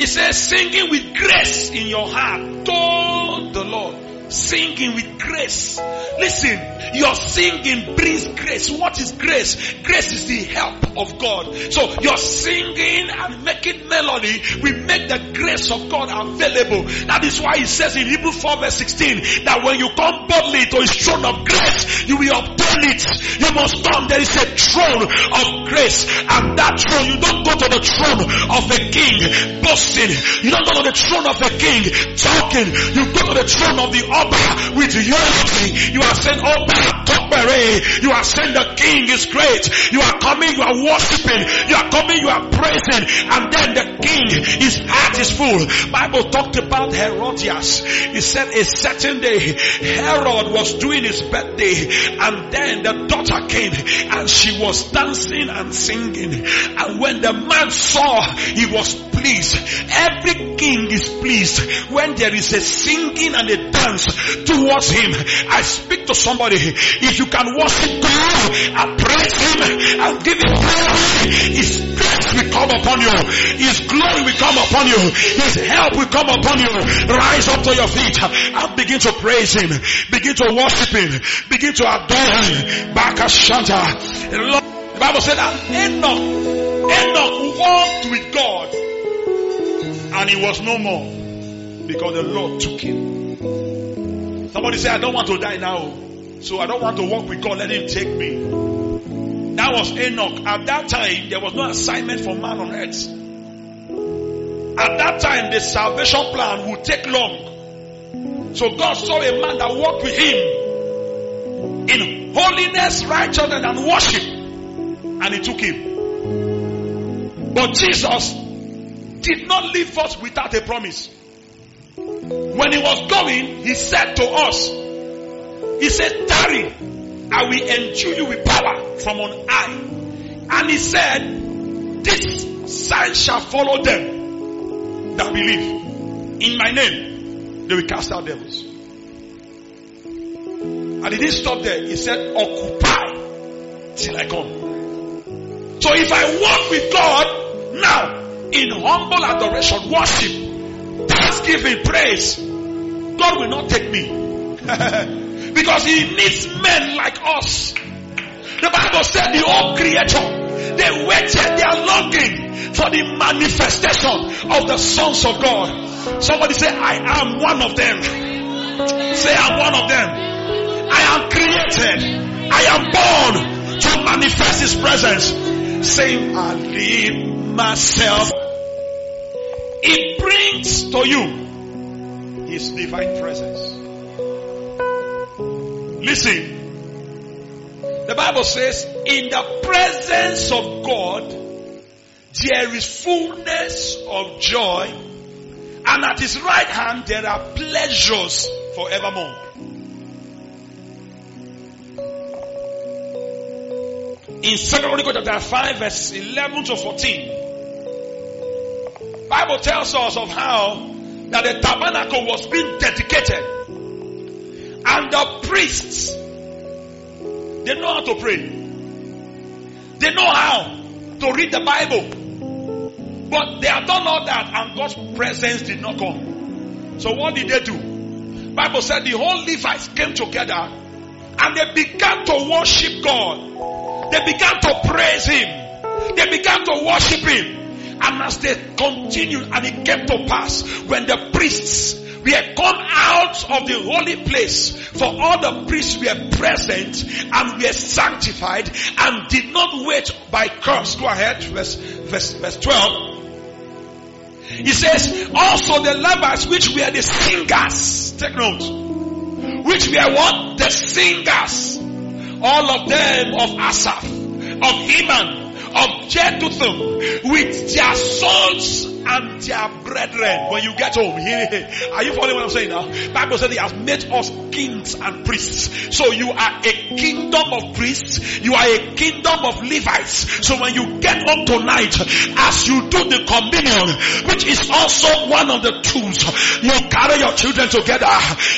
Speaker 2: He says, singing with grace in your heart to the Lord. Singing with grace. Listen, your singing brings grace. What is grace? Grace is the help of God. So your singing and making melody will make the grace of God available. That is why he says in Hebrew 4 verse 16 that when you come boldly to his throne of grace, you will obtain it. You must come. There is a throne of grace. And that throne, you don't go to the throne of a king boasting. You don't go to the throne of a king talking. You go to the throne of the Oba with humility. You are saying, Oba, Tokbere. You are saying the king is great. You are coming, you are worshiping. You are coming, you are praising. And then the king, his heart is full. Bible talked about Herodias. He said a certain day, Herod was doing his birthday and then the daughter came and she was dancing and singing. And when the man saw, he was pleased. Every king is pleased when there is a singing and a dance towards him. I speak to somebody. If you can worship God and praise him and give him glory, his grace will come upon you. His glory will come upon you. His help will come upon you. Rise up to your feet and begin to praise him. Begin to worship him. Begin to adore him. Bakashanta. The Bible said that Enoch, Enoch walked with God and he was no more because the Lord took him. Somebody say, I don't want to die now. So I don't want to walk with God. Let him take me. That was Enoch. At that time, there was no assignment for man on earth. At that time, the salvation plan would take long. So God saw a man that walked with him in holiness, righteousness, and worship. And he took him. But Jesus did not leave us without a promise. When he was going, he said to us, he said, tarry, I will endue you with power from on high. And he said, this sign shall follow them that believe. In my name, they will cast out devils. And he didn't stop there. He said, occupy till I come. So if I walk with God now in humble adoration, worship, thanksgiving, praise, God will not take me. because he needs men like us. The Bible said the old creator, they waited, they are longing for the manifestation of the sons of God. Somebody say, I am one of them. Say, I'm one of them. I am created. I am born to manifest his presence. Saying, I leave myself. It brings to you his divine presence. Listen. The Bible says, in the presence of God, there is fullness of joy, and at his right hand there are pleasures forevermore. In 2 Chronicles chapter 5 verse 11 to 14, Bible tells us of how that the tabernacle was being dedicated and the priests they know how to pray. They know how to read the Bible. But they had done all that and God's presence did not come. So what did they do? Bible said the whole Levites came together and they began to worship God. They began to praise Him. They began to worship Him. And as they continued and it came to pass when the priests we had come out of the holy place for all the priests were present and were sanctified and did not wait by curse. Go ahead, verse, verse, verse 12. He says, also the Levites which were the singers, take note, which were what? The singers. All of them of Asaph, of Heman, of Jeduthun, with their sons and their brethren. When you get home, are you following what I'm saying now? Bible says he has made us kings and priests. So you are a kingdom of priests. You are a kingdom of Levites. So when you get home tonight, as you do the communion, which is also one of the tools, you gather your children together.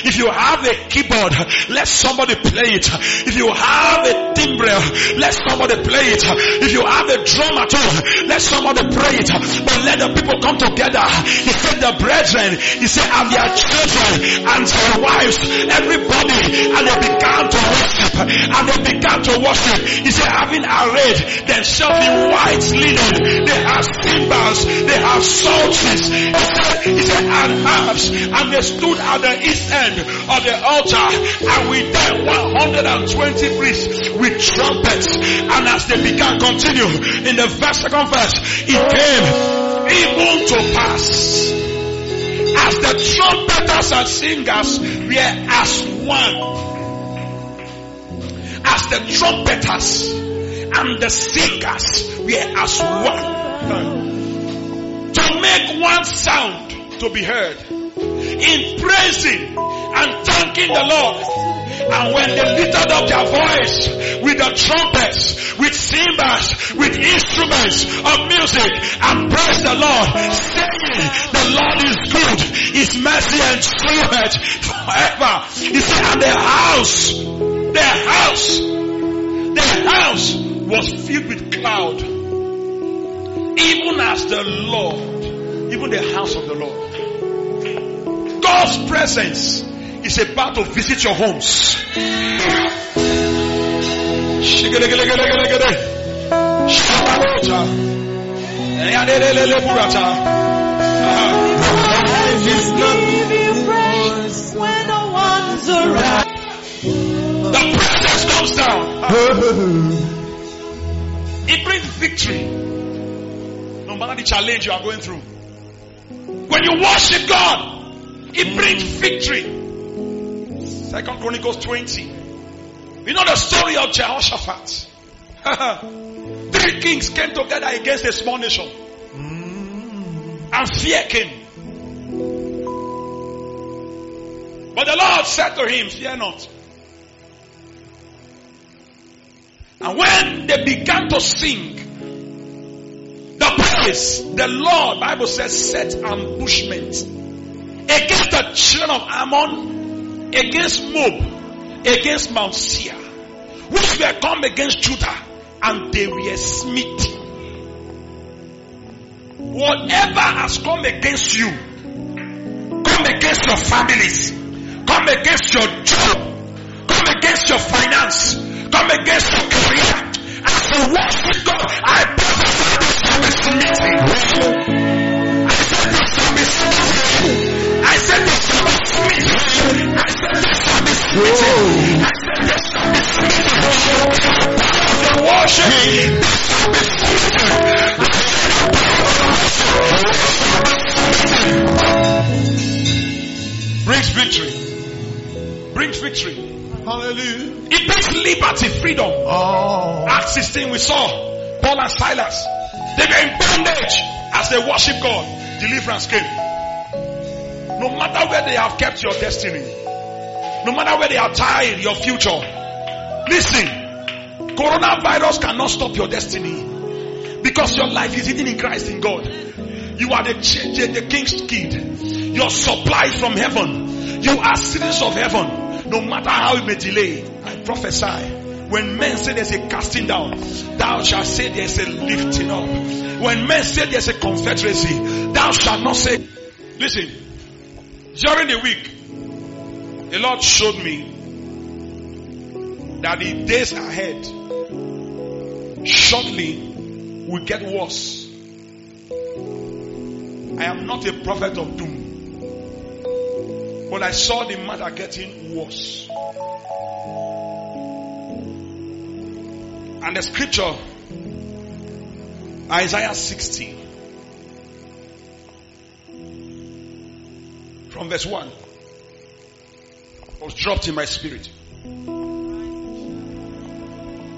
Speaker 2: If you have a keyboard, let somebody play it. If you have a timbrel, let somebody play it. If you have a drum at all, let somebody play it. But let the people come together. He said the brethren, he said and their children and their wives, everybody, and they began to worship, and they began to worship. He said having arrayed themselves in white linen, they have cymbals, they have psalteries. He said, he said and harps, and they stood at the east end of the altar, and with them 120 priests with trumpets, and as they began continue in the second verse, it came even to pass. As the trumpeters and singers were as one. As the trumpeters and the singers were as one. To make one sound to be heard. In praising and thanking the Lord. And when they lifted up their voice with the trumpets, with cymbals, with instruments of music and praise the Lord, saying, the Lord is good, His mercy and truth forever. He said, and their house, their house, their house was filled with cloud. Even as the Lord, even the house of the Lord. God's presence is about to visit your homes. Ah.
Speaker 4: when no one's around.
Speaker 2: The presence comes down. It brings victory. No matter the challenge you are going through. When you worship God, it brings victory. Second Chronicles 20. You know the story of Jehoshaphat. Three kings came together against a small nation. Mm. And fear came. But the Lord said to him, Fear not. And when they began to sing, the praise, the Lord, Bible says, set ambushment against the children of Ammon, against Moab, against Mount Seir, which were come against Judah, and they were smitten. Whatever has come against you, come against your families, come against your job, come against your finance, come against your career. As you worship God, I prophesy this shall shall. I said this shall be smitten. I said this shall be smitten. The worship, this shall be smitten. Brings victory. Brings victory.
Speaker 3: Hallelujah.
Speaker 2: It brings liberty, freedom.
Speaker 3: Oh.
Speaker 2: Acts 16 we saw Paul and Silas. They were in bondage as they worship God. Deliverance came. No matter where they have kept your destiny. No matter where they have tied your future. Listen. Coronavirus cannot stop your destiny. Because your life is hidden in Christ in God. You are the, the, the king's kid. Your supply from heaven. You are citizens of heaven. No matter how it may delay, I prophesy. When men say there's a casting down, thou shalt say there's a lifting up. When men say there's a confederacy, thou shalt not say, listen, during the week, the Lord showed me that the days ahead shortly will get worse. I am not a prophet of doom. But I saw the matter getting worse. And the scripture, Isaiah 60, from verse 1, was dropped in my spirit.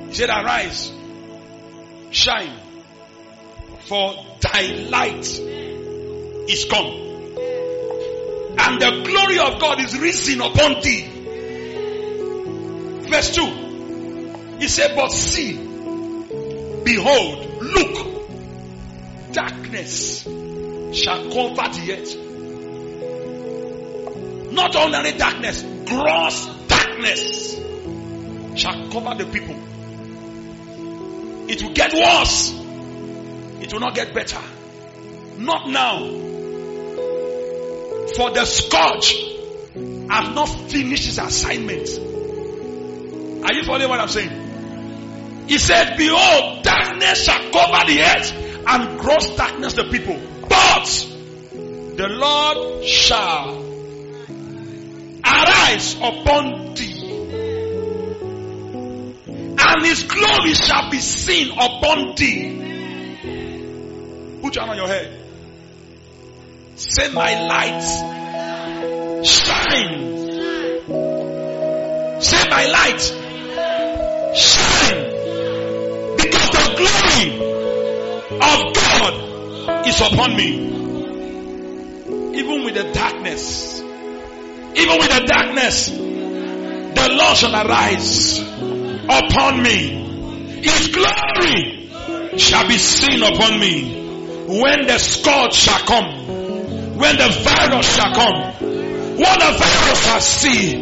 Speaker 2: He said, Arise, shine, for thy light is come. And the glory of God is risen upon thee. Verse 2. He said, But see, behold, look, darkness shall cover the earth. Not only darkness, gross darkness shall cover the people. It will get worse. It will not get better. Not now. For the scourge has not finished his assignment. Are you following what I'm saying? He said, Behold, darkness shall cover the earth and gross darkness the people. But the Lord shall arise upon thee and his glory shall be seen upon thee. Put your hand on your head. Say, My light shine. Say, My light shine. Because the glory of God is upon me. Even with the darkness, even with the darkness, the Lord shall arise upon me. His glory shall be seen upon me. When the scourge shall come, when the virus shall come, what the virus shall see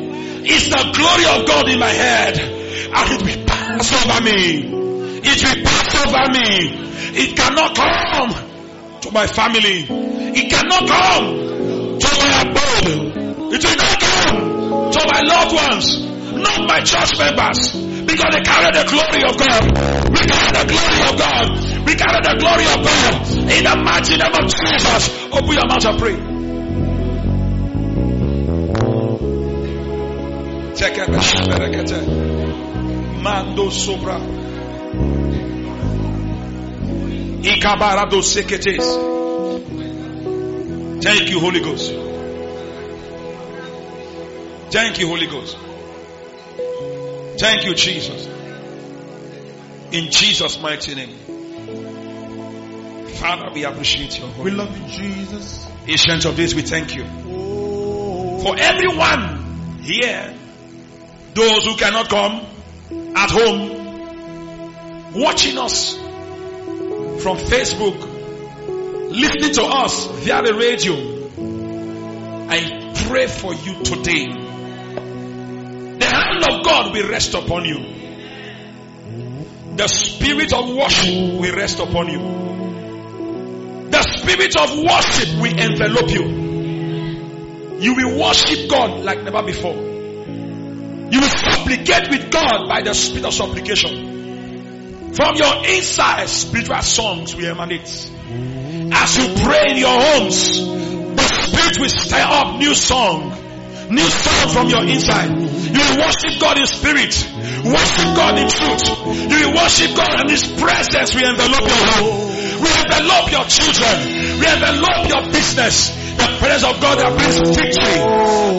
Speaker 2: is the glory of God in my head, and it will pass over me. It will pass over me. It cannot come to my family. It cannot come to my abode. It will not come to my loved ones, not my church members, because they carry the glory of God. We carry the glory of God. We carry the glory of God. In the mighty name of Jesus, open your mouth and pray. Mando sobra. Thank you, Holy Ghost. Thank you, Holy Ghost. Thank you, Jesus. In Jesus' mighty name. Father, we appreciate your
Speaker 3: We love you, Jesus.
Speaker 2: Ancient of days, we thank you.
Speaker 3: Oh,
Speaker 2: For everyone here, those who cannot come at home, watching us from Facebook, listening to us via the radio, I pray for you today. Hand of God will rest upon you. The spirit of worship will rest upon you. The spirit of worship will envelop you. You will worship God like never before. You will supplicate with God by the spirit of supplication. From your inside, spiritual songs will emanate. As you pray in your homes, the spirit will stir up new song. New sound from your inside. You will worship God in spirit. Worship God in truth. You will worship God and His presence will envelop your home. Will envelop your children. Will envelop your business. The presence of God that brings victory.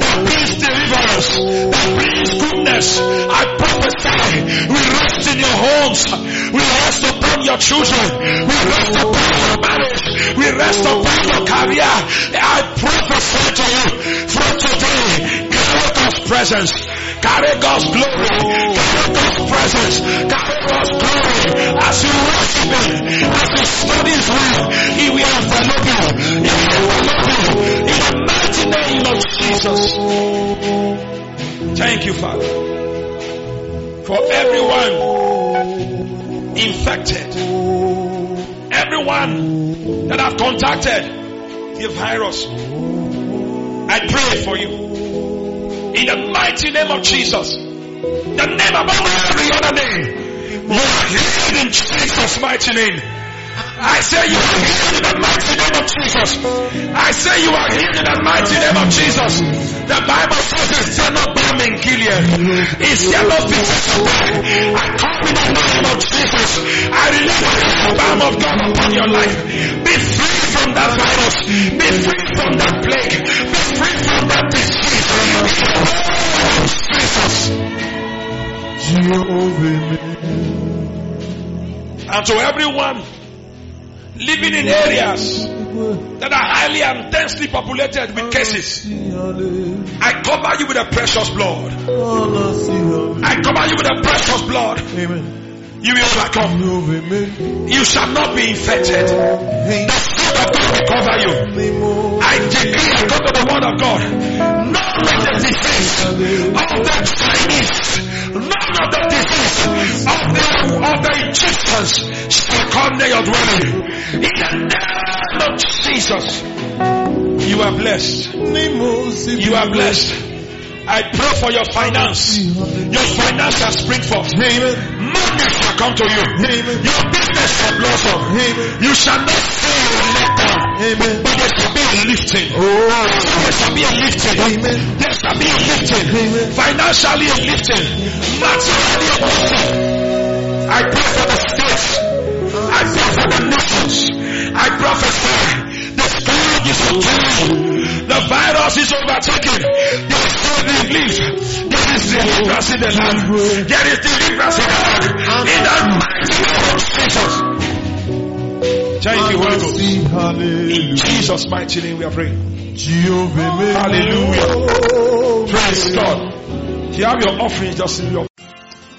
Speaker 2: That brings deliverance. That brings goodness. I prophesy. We rest in your homes. We rest upon your children. We rest upon your marriage. We rest upon your career. I prophesy to you from today. Carry God's presence. Carry God's glory. Carry God's presence. Carry God's glory. As you worship Him, as you study His word, He will envelop you. He will envelop name of Jesus. Thank you, Father. For everyone infected, everyone that I've contacted the virus, I pray for you. In the mighty name of Jesus, the name above every other name, you are healed in Jesus' mighty name. I say you are healed in the mighty name of Jesus. I say you are healed in the mighty name of Jesus. The Bible says it's yellow balm in Gilead. It's yellow fever supply. I come in the name of Jesus. I release the balm of God upon your life. Be free from that virus. Be free from that plague. Be free from that disease. Jesus. And to everyone living in areas that are highly and densely populated with cases. I cover you with the precious blood. I cover you with the precious blood. You will overcome. You shall not be infected. The Spirit of God will cover you. I decree according to the word of God. None of the disease of the Chinese, none of the disease of the, of the Egyptians shall come near your dwelling. In the name of Jesus, you are blessed. You are blessed. I pray for your finance. Your finance shall spring forth. Amen. Money shall come to you. Your business shall blossom. You shall not fail and let down. Amen. But there shall be a lifting. Oh. There shall be a lifting. There shall be a lifting. Financially a lifting. Materially a lifting. I pray for the states. I pray for the nations. I prophesy. The scourge is okay. The virus is overtaken. There is no relief. There is deliverance in the land. There is deliverance in the land. In the mighty name of Jesus. Thank you, Holy Ghost. In Jesus' mighty name we are praying. Hallelujah. Praise God. You have your offering, just in your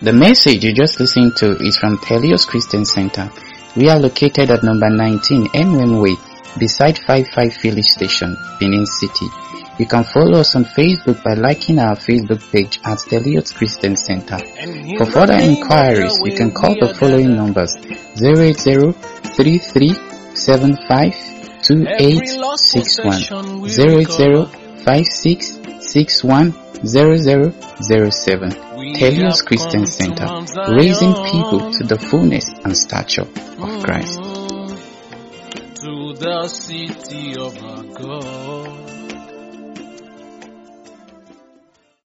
Speaker 1: The message you just listened to is from Telios Christian Center. We are located at number 19 MM Way, beside 55 Village Station, Benin City. You can follow us on Facebook by liking our Facebook page at Telios Christian Center. For further inquiries, you can call the following numbers 080 2861 080 5661 0007. Telios Christian Center, raising people to the fullness and stature of Christ.
Speaker 4: The city of our God.